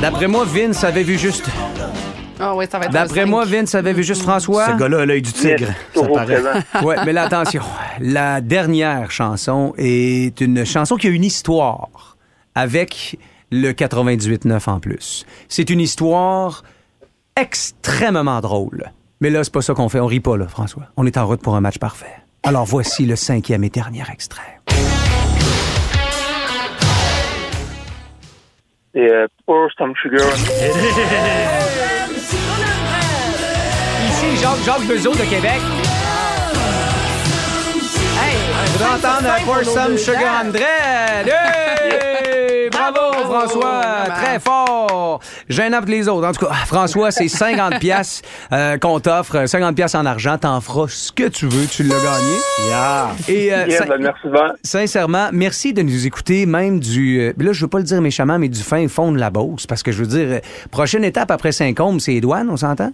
D'après moi, Vince avait vu juste... Ah oui, ça va être D'après moi. Vince avait vu juste François. Ce gars-là a l'œil du tigre. Yes, Ça paraît. présent. <laughs> Ouais, mais là, attention. La dernière chanson est une chanson qui a une histoire avec le 98.9 en plus. C'est une histoire extrêmement drôle. Mais là, c'est pas ça qu'on fait. On rit pas, là, François. On est en route pour un match parfait. Alors voici le cinquième et dernier extrait. Et euh, pour some sugar. Ici, Jacques, Jacques Bezeau de Québec. Hey, on va entendre Pour Some Sugar! Bravo, François. Très fort. Gênant pour les autres. En tout cas, François, c'est <laughs> 50 pièces qu'on t'offre. 50 pièces en argent. T'en feras ce que tu veux. Tu l'as gagné. Yeah. Et euh, Yeah, ben, merci bien. sincèrement, merci de nous écouter, même du. euh, là, je veux pas le dire méchamment, mais du fin fond de la Beauce. Parce que je veux dire, euh, prochaine étape après Saint-Côme, c'est les douanes, on s'entend?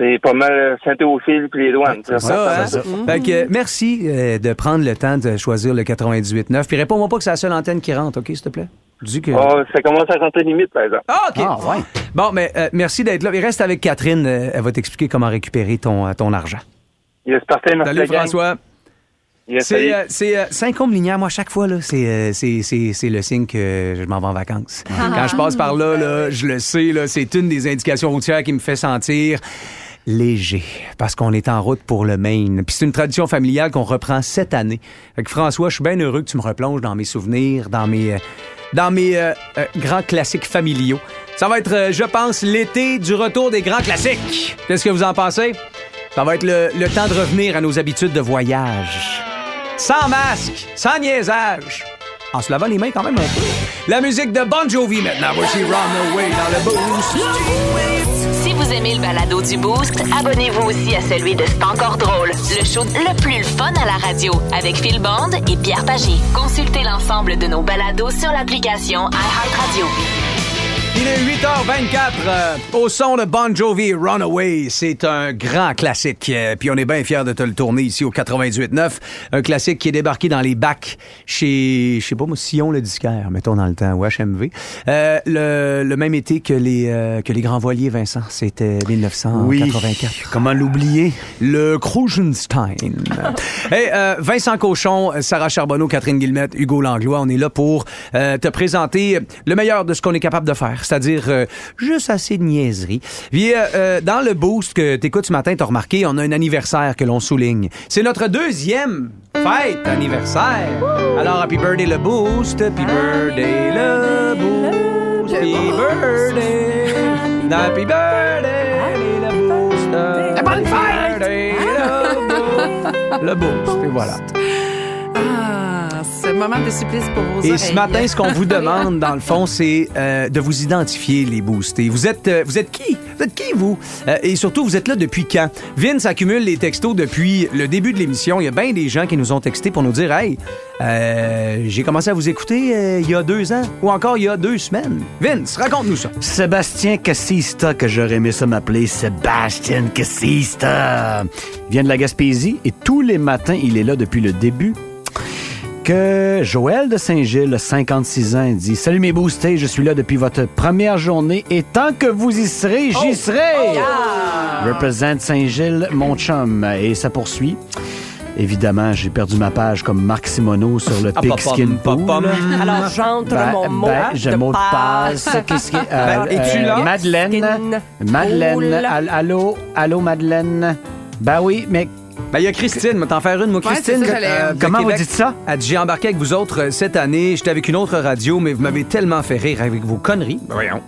Et pas mal euh, Saint-Théophile puis les douanes. C'est ça, hein? c'est ça. Fait que, euh, merci euh, de prendre le temps de choisir le 98.9. Puis réponds-moi pas que c'est la seule antenne qui rentre, OK, s'il te plaît? Dis que... Ah, ça commence à rentrer limite, par exemple. Ah, OK. Ah, ouais. Bon, mais euh, merci d'être là. Il reste avec Catherine. euh, elle va t'expliquer comment récupérer ton, euh, ton argent. Yes, parfait. Merci Salut. François. Yes, C'est euh, c'est, euh, moi, chaque fois, là, c'est, euh, c'est, c'est, c'est le signe que je m'en vais en vacances. Quand je passe par là, là, je le sais, là, c'est une des indications routières qui me fait sentir léger, parce qu'on est en route pour le Maine. Puis c'est une tradition familiale qu'on reprend cette année. Fait que François, je suis bien heureux que tu me replonges dans mes souvenirs, dans mes, euh, dans euh, euh, grands classiques familiaux. Ça va être, je pense, l'été du retour des grands classiques. Qu'est-ce que vous en pensez? Ça va être le, le temps de revenir à nos habitudes de voyage. Sans masque, sans niaisage. En se lavant les mains quand même un peu. La musique de Bon Jovi maintenant. Voici Runaway dans le boost. Vous aimez le balado du Boost, abonnez-vous aussi à celui de C'est encore drôle, le show le plus fun à la radio avec Phil Bond et Pierre Pagé. Consultez l'ensemble de nos balados sur l'application iHeartRadio. Il est 8h24 euh, au son de Bon Jovi Runaway. C'est un grand classique. euh, puis on est bien fiers de te le tourner ici au 98.9. Un classique qui est débarqué dans les bacs chez, je sais pas moi, Sion le disquaire, mettons dans le temps, ou HMV. Euh, le, le même été que les, euh, que les grands voiliers, Vincent. C'était 1984. Comment l'oublier? Le Krugenstein. hey, euh, Vincent Cochon, Sarah Charbonneau, Catherine Guillemette, Hugo Langlois, on est là pour euh, te présenter le meilleur de ce qu'on est capable de faire, c'est-à-dire euh, juste assez de niaiserie. Puis, euh, euh, dans le boost que t'écoutes ce matin, t'as remarqué, on a un anniversaire que l'on souligne. C'est notre deuxième fête anniversaire. Alors, happy birthday le boost, happy birthday le boost, happy birthday, happy birthday le boost, happy birthday le boost, le boost, et voilà. Ah, moment de supplice pour vos Et oreilles. ce matin, ce qu'on vous <laughs> demande, dans le fond, c'est euh, de vous identifier, les boostés. Vous êtes, euh, vous êtes qui? Vous êtes qui, vous? Euh, et surtout, vous êtes là depuis quand? Vince accumule les textos depuis le début de l'émission. Il y a bien des gens qui nous ont texté pour nous dire Hey, euh, j'ai commencé à vous écouter euh, il y a deux ans ou encore il y a deux semaines. Vince, raconte-nous ça. Sébastien Cassista, que j'aurais aimé ça m'appeler Sébastien Cassista. Il vient de la Gaspésie et tous les matins, il est là depuis le début. Que Joël de Saint-Gilles, 56 ans, dit Salut mes boostés, je suis là depuis votre première journée et tant que vous y serez, j'y serai. Représente Saint-Gilles, mon chum. Et ça poursuit. Évidemment, j'ai perdu ma page comme Marc Simoneau sur le Ah, Pigskin Pool. pom. Alors, j'entre Ben, mon mot ben, j'ai de mot de passe. passe. Qu'est-ce qui- <laughs> euh, Ben, es-tu euh, là? Madeleine. Madeleine. Allô? Allô, Madeleine? Ben oui, mais Ben, il y a Christine, moi t'en faire une, moi, Ouais, Christine. c'est ça, j'allais- de comment vous Québec. dites ça? Elle dit, j'ai embarqué avec vous autres euh, cette année. J'étais avec une autre radio, mais vous m'avez tellement fait rire avec vos conneries. Ben, voyons.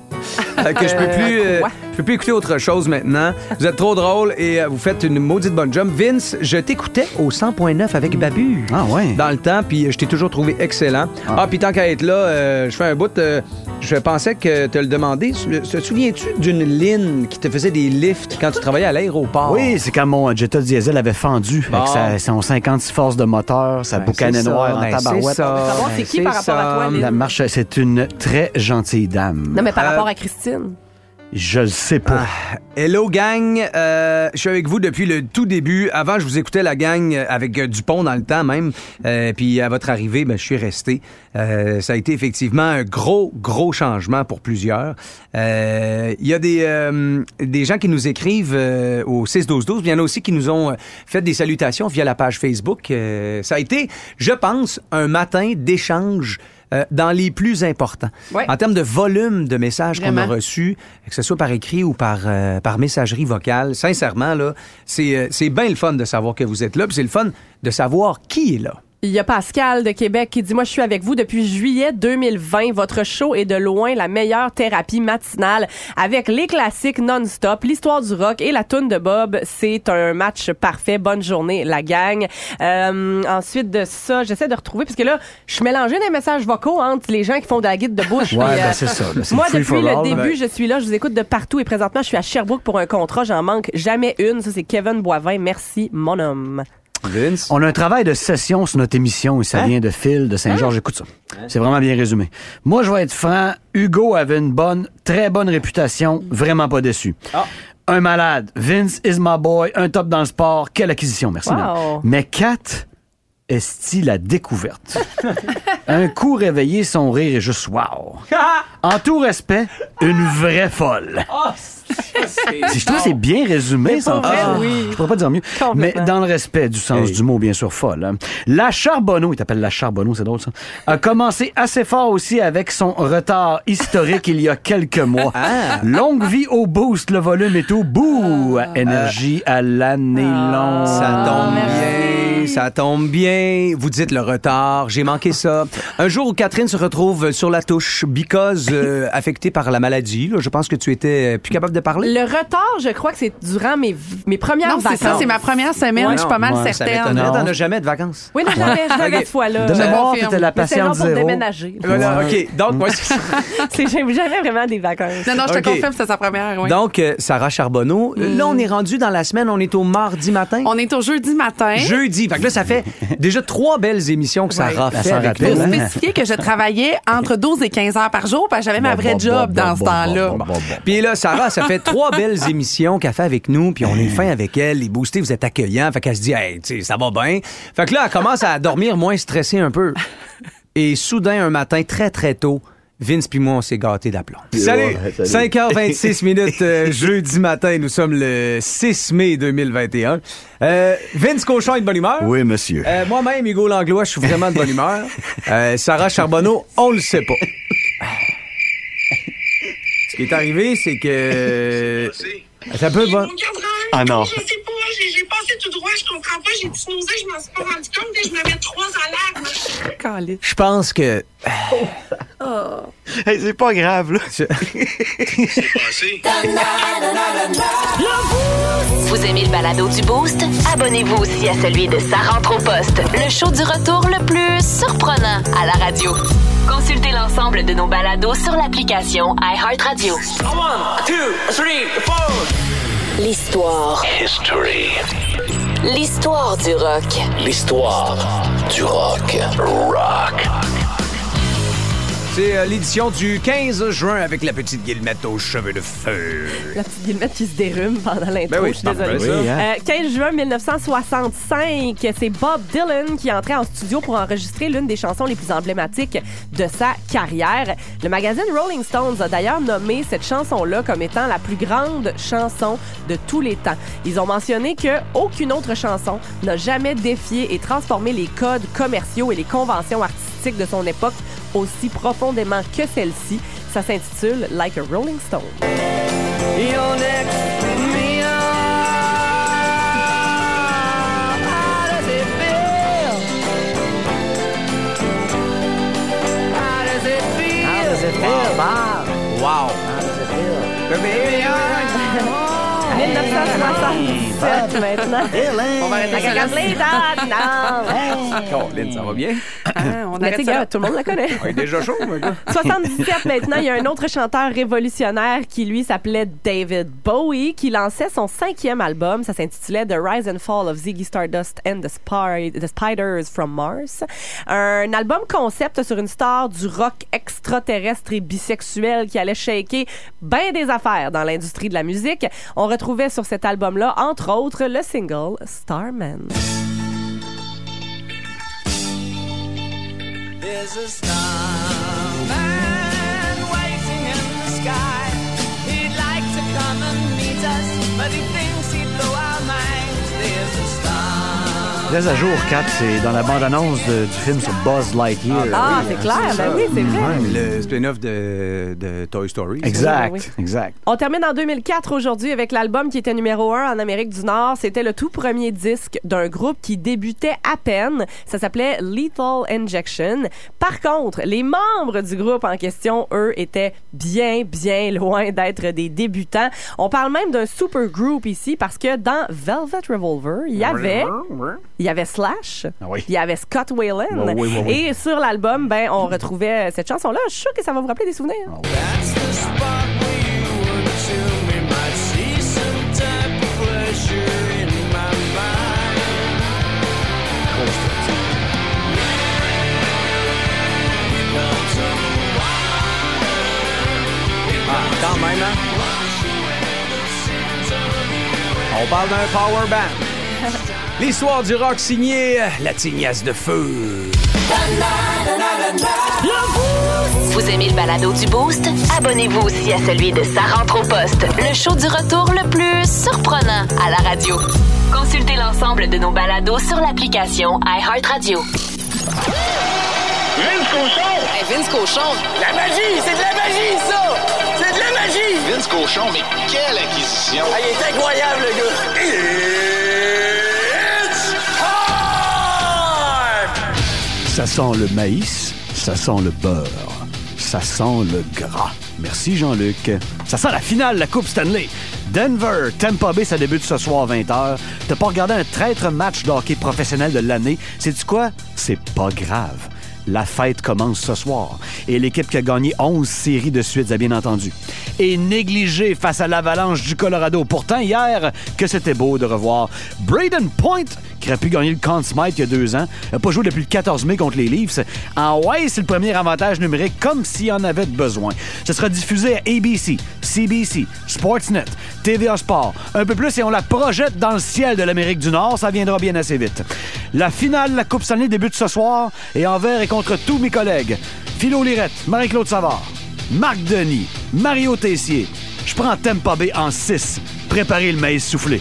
Euh, que je peux plus, euh, quoi? je peux plus écouter autre chose maintenant. Vous êtes trop drôle et euh, vous faites une maudite bonne job. Vince, je t'écoutais au 100.9 avec Babu. Ah ouais. Dans le temps, puis euh, je t'ai toujours trouvé excellent. Ah, puis tant qu'à être là, euh, je fais un bout. euh, je pensais que te le demandé. Te souviens-tu d'une ligne qui te faisait des lifts quand tu travaillais à l'aéroport? Oui, c'est quand mon Jetta diesel avait fendu Bon. avec sa, son 56 forces de moteur, sa Ben, ça, noire en ben, tabarouette. c'est ça, Savoir c'est ben, qui par rapport à toi, Lynn? La marche, c'est une très gentille dame. Non, mais par Euh, rapport à Christine. Je le sais pas. Ah, hello gang, Euh, je suis avec vous depuis le tout début. Avant, je vous écoutais la gang avec euh, Dupont dans le temps même. Euh, puis à votre arrivée, ben, je suis resté. Euh, ça a été effectivement un gros, gros changement pour plusieurs. Euh, Il y a des, euh, des gens qui nous écrivent au 6-12-12. Il y en a aussi qui nous ont fait des salutations via la page Facebook. Ça a été, je pense, un matin d'échange euh, dans les plus importants. Ouais. En termes de volume de messages qu'on a reçus, que ce soit par écrit ou par, euh, par messagerie vocale, sincèrement, là, c'est, euh, c'est bien le fun de savoir que vous êtes là, puis c'est le fun de savoir qui est là. Il y a Pascal de Québec qui dit Moi, je suis avec vous depuis juillet 2020. Votre show est de loin la meilleure thérapie matinale avec les classiques non-stop, l'histoire du rock et la toune de Bob. C'est un match parfait. Bonne journée, la gang. Euh, ensuite de ça, j'essaie de retrouver, parce que là, je suis mélangée dans les messages vocaux entre les gens qui font de la guide de bouche. <laughs> Ouais, ben, euh, c'est ça, c'est Moi, depuis le all, début, ben. je suis là, je vous écoute de partout et présentement, je suis à Sherbrooke pour un contrat. J'en manque jamais une. Ça, c'est Kevin Boivin. Merci, mon homme. Vince? On a un travail de session sur notre émission et ça Hein? vient de Phil de Saint-Georges. Écoute ça. C'est vraiment bien résumé. Moi, je vais être franc. Hugo avait une bonne, très bonne réputation. Vraiment pas déçu. Ah. Un malade. Vince is my boy. Un top dans le sport. Quelle acquisition. Merci. Wow. Mais Kat, est la découverte? <laughs> un coup réveillé, son rire est juste wow. En tout respect, une vraie folle. Je trouve que c'est bien résumé, vrai, Ah, oui. Je pourrais pas dire mieux. Mais dans le respect du sens Hey. du mot, bien sûr, folle. hein. La Charbonneau, il t'appelle la Charbonneau, c'est drôle ça, a commencé assez fort aussi avec son retard historique il y a quelques mois. Ah. Longue vie au boost, le volume et tout. Bouh! Énergie à l'année longue. Ça tombe bien, ça tombe bien. Vous dites le retard, j'ai manqué ça. Un jour où Catherine se retrouve sur la touche, because euh, affectée par la maladie, là, je pense que tu étais plus capable de parler. Le retard, je crois que c'est durant mes, mes premières Non, vacances. c'est ça, c'est ma première semaine. Ouais, je suis pas mal Ça certaine. Non. t'en as jamais de vacances? Oui, non, j'avais, j'avais Ok. ce fois-là. De Je mémoire, t'étais la patiente pour zéro. déménager. Voilà, Ouais. OK. Donc, moi, c'est- <laughs> jamais vraiment des vacances. Non, non, je te confirme, c'est sa première. oui. Donc, euh, Sarah Charbonneau, euh, là, on est rendu dans la semaine, on est au mardi matin. On est au jeudi matin. Jeudi. Fait que là, ça fait déjà trois belles émissions que Sarah fait rappelle, nous. hein? spécifier que je travaillais entre 12 et 15 heures par jour, parce que j'avais ma vraie job dans ce temps-là. Puis là, Sarah, ça fait <laughs> trois belles <laughs> émissions qu'elle fait avec nous, puis on est fin avec elle. Les boostés, vous êtes accueillants. Fait qu'elle se dit, hey, tu sais, ça va bien. Fait que là, elle commence à dormir moins stressée un peu. <laughs> Et soudain, un matin, très, très tôt, Vince puis moi, on s'est gâtés d'aplomb. Salut! Ouais, salut. 5h26 <laughs> minutes, euh, jeudi matin. Nous sommes le 6 mai 2021. Euh, Vince Cochon est de bonne humeur? Oui, monsieur. Euh, Moi-même, Hugo Langlois, je suis vraiment de bonne humeur. Sarah Charbonneau, on le sait pas. Ce qui est arrivé, c'est que... Ça peut, bon. Ah non. Je sais pas, j'ai passé tout droit, je comprends pas, j'ai snoozé, je m'en suis pas rendu compte et je m'avais trois alarmes. Je pense que... <laughs> Hey, c'est pas grave, là. Vous aimez le balado du Boost? Abonnez-vous aussi à celui de Sa rentre au poste, le show du retour le plus surprenant à la radio. Consultez l'ensemble de nos balados sur l'application iHeartRadio. L'histoire. History. L'histoire du rock. L'histoire du rock. Rock. C'est euh, l'édition du 15 juin avec la petite guillemette aux cheveux de feu. La petite guillemette qui se dérume pendant l'intro, Ben oui, je suis désolée. Oui, hein? Euh, 15 juin 1965, c'est Bob Dylan qui entrait en studio pour enregistrer l'une des chansons les plus emblématiques de sa carrière. Le magazine Rolling Stones a d'ailleurs nommé cette chanson-là comme étant la plus grande chanson de tous les temps. Ils ont mentionné que aucune autre chanson n'a jamais défié et transformé les codes commerciaux et les conventions artistiques de son époque aussi profondément que celle-ci. Ça s'intitule Like a Rolling Stone. Wow! 1977 maintenant. On va arrêter ça now. Colin, ça va bien? Ah, on Mais arrête tu sais, tout le monde la connaît. On est déjà chaud, mon gars. 77 maintenant, il y a un autre chanteur révolutionnaire qui lui s'appelait David Bowie qui lançait son cinquième album. Ça s'intitulait The Rise and Fall of Ziggy Stardust and the, Spy- the Spiders from Mars. Un album concept sur une star du rock extraterrestre et bisexuel qui allait shaker bien des affaires dans l'industrie de la musique. On retrouvait sur cet album-là, entre autres, le single Starman. Très à jour, 4, c'est dans la bande-annonce de- du film sur Buzz Lightyear. Ah, c'est clair, ben oui, c'est vrai. Le spin-off de, de Toy Story. Exact, Oui. exact. On termine en 2004 aujourd'hui avec l'album qui était numéro 1 en Amérique du Nord. C'était le tout premier disque d'un groupe qui débutait à peine. Ça s'appelait Lethal Injection. Par contre, les membres du groupe en question, eux, étaient bien, bien loin d'être des débutants. On parle même d'un super group ici parce que dans Velvet Revolver, il y avait, il y avait Slash, Ah oui. il y avait Scott Wayland. Oui, oui, oui, oui. Et sur l'album, ben, on retrouvait cette chanson-là. Je suis sûre que ça va vous rappeler des souvenirs. Ah, quand même, hein? On parle d'un power band. <laughs> L'histoire du rock signé La Tignasse de Feu. Vous aimez le balado du Boost? Abonnez-vous aussi à celui de Sa rentre au poste, le show du retour le plus surprenant à la radio. Consultez l'ensemble de nos balados sur l'application iHeartRadio. Vince Cochon! Vince Cochon! La magie! C'est de la magie, ça! C'est de la magie! Vince Cochon, mais quelle acquisition! Ah, il est incroyable, le gars! Ça sent le maïs, ça sent le beurre, ça sent le gras. Merci Jean-Luc. Ça sent la finale la Coupe Stanley. Denver, Tampa Bay, ça débute ce soir 20h. T'as pas regardé un traître match de hockey professionnel de l'année? Sais-tu quoi? C'est pas grave. La fête commence ce soir. Et l'équipe qui a gagné 11 séries de suite, a bien entendu. Et négligée face à l'avalanche du Colorado. Pourtant, hier, que c'était beau de revoir Braden Point, qui aurait pu gagner le Conn Smythe il y a deux ans, n'a pas joué depuis le 14 mai contre les Leafs. En ouais, c'est le premier avantage numérique, comme s'il y en avait besoin. Ce sera diffusé à ABC, CBC, Sportsnet, TVA Sport. Un peu plus et on la projette dans le ciel de l'Amérique du Nord. Ça viendra bien assez vite. La finale de la Coupe Stanley débute ce soir et envers et contre tous mes collègues. Philo Lirette, Marie-Claude Savard, Marc Denis, Mario Tessier. Je prends Tampa Bay en 6. Préparez le maïs soufflé.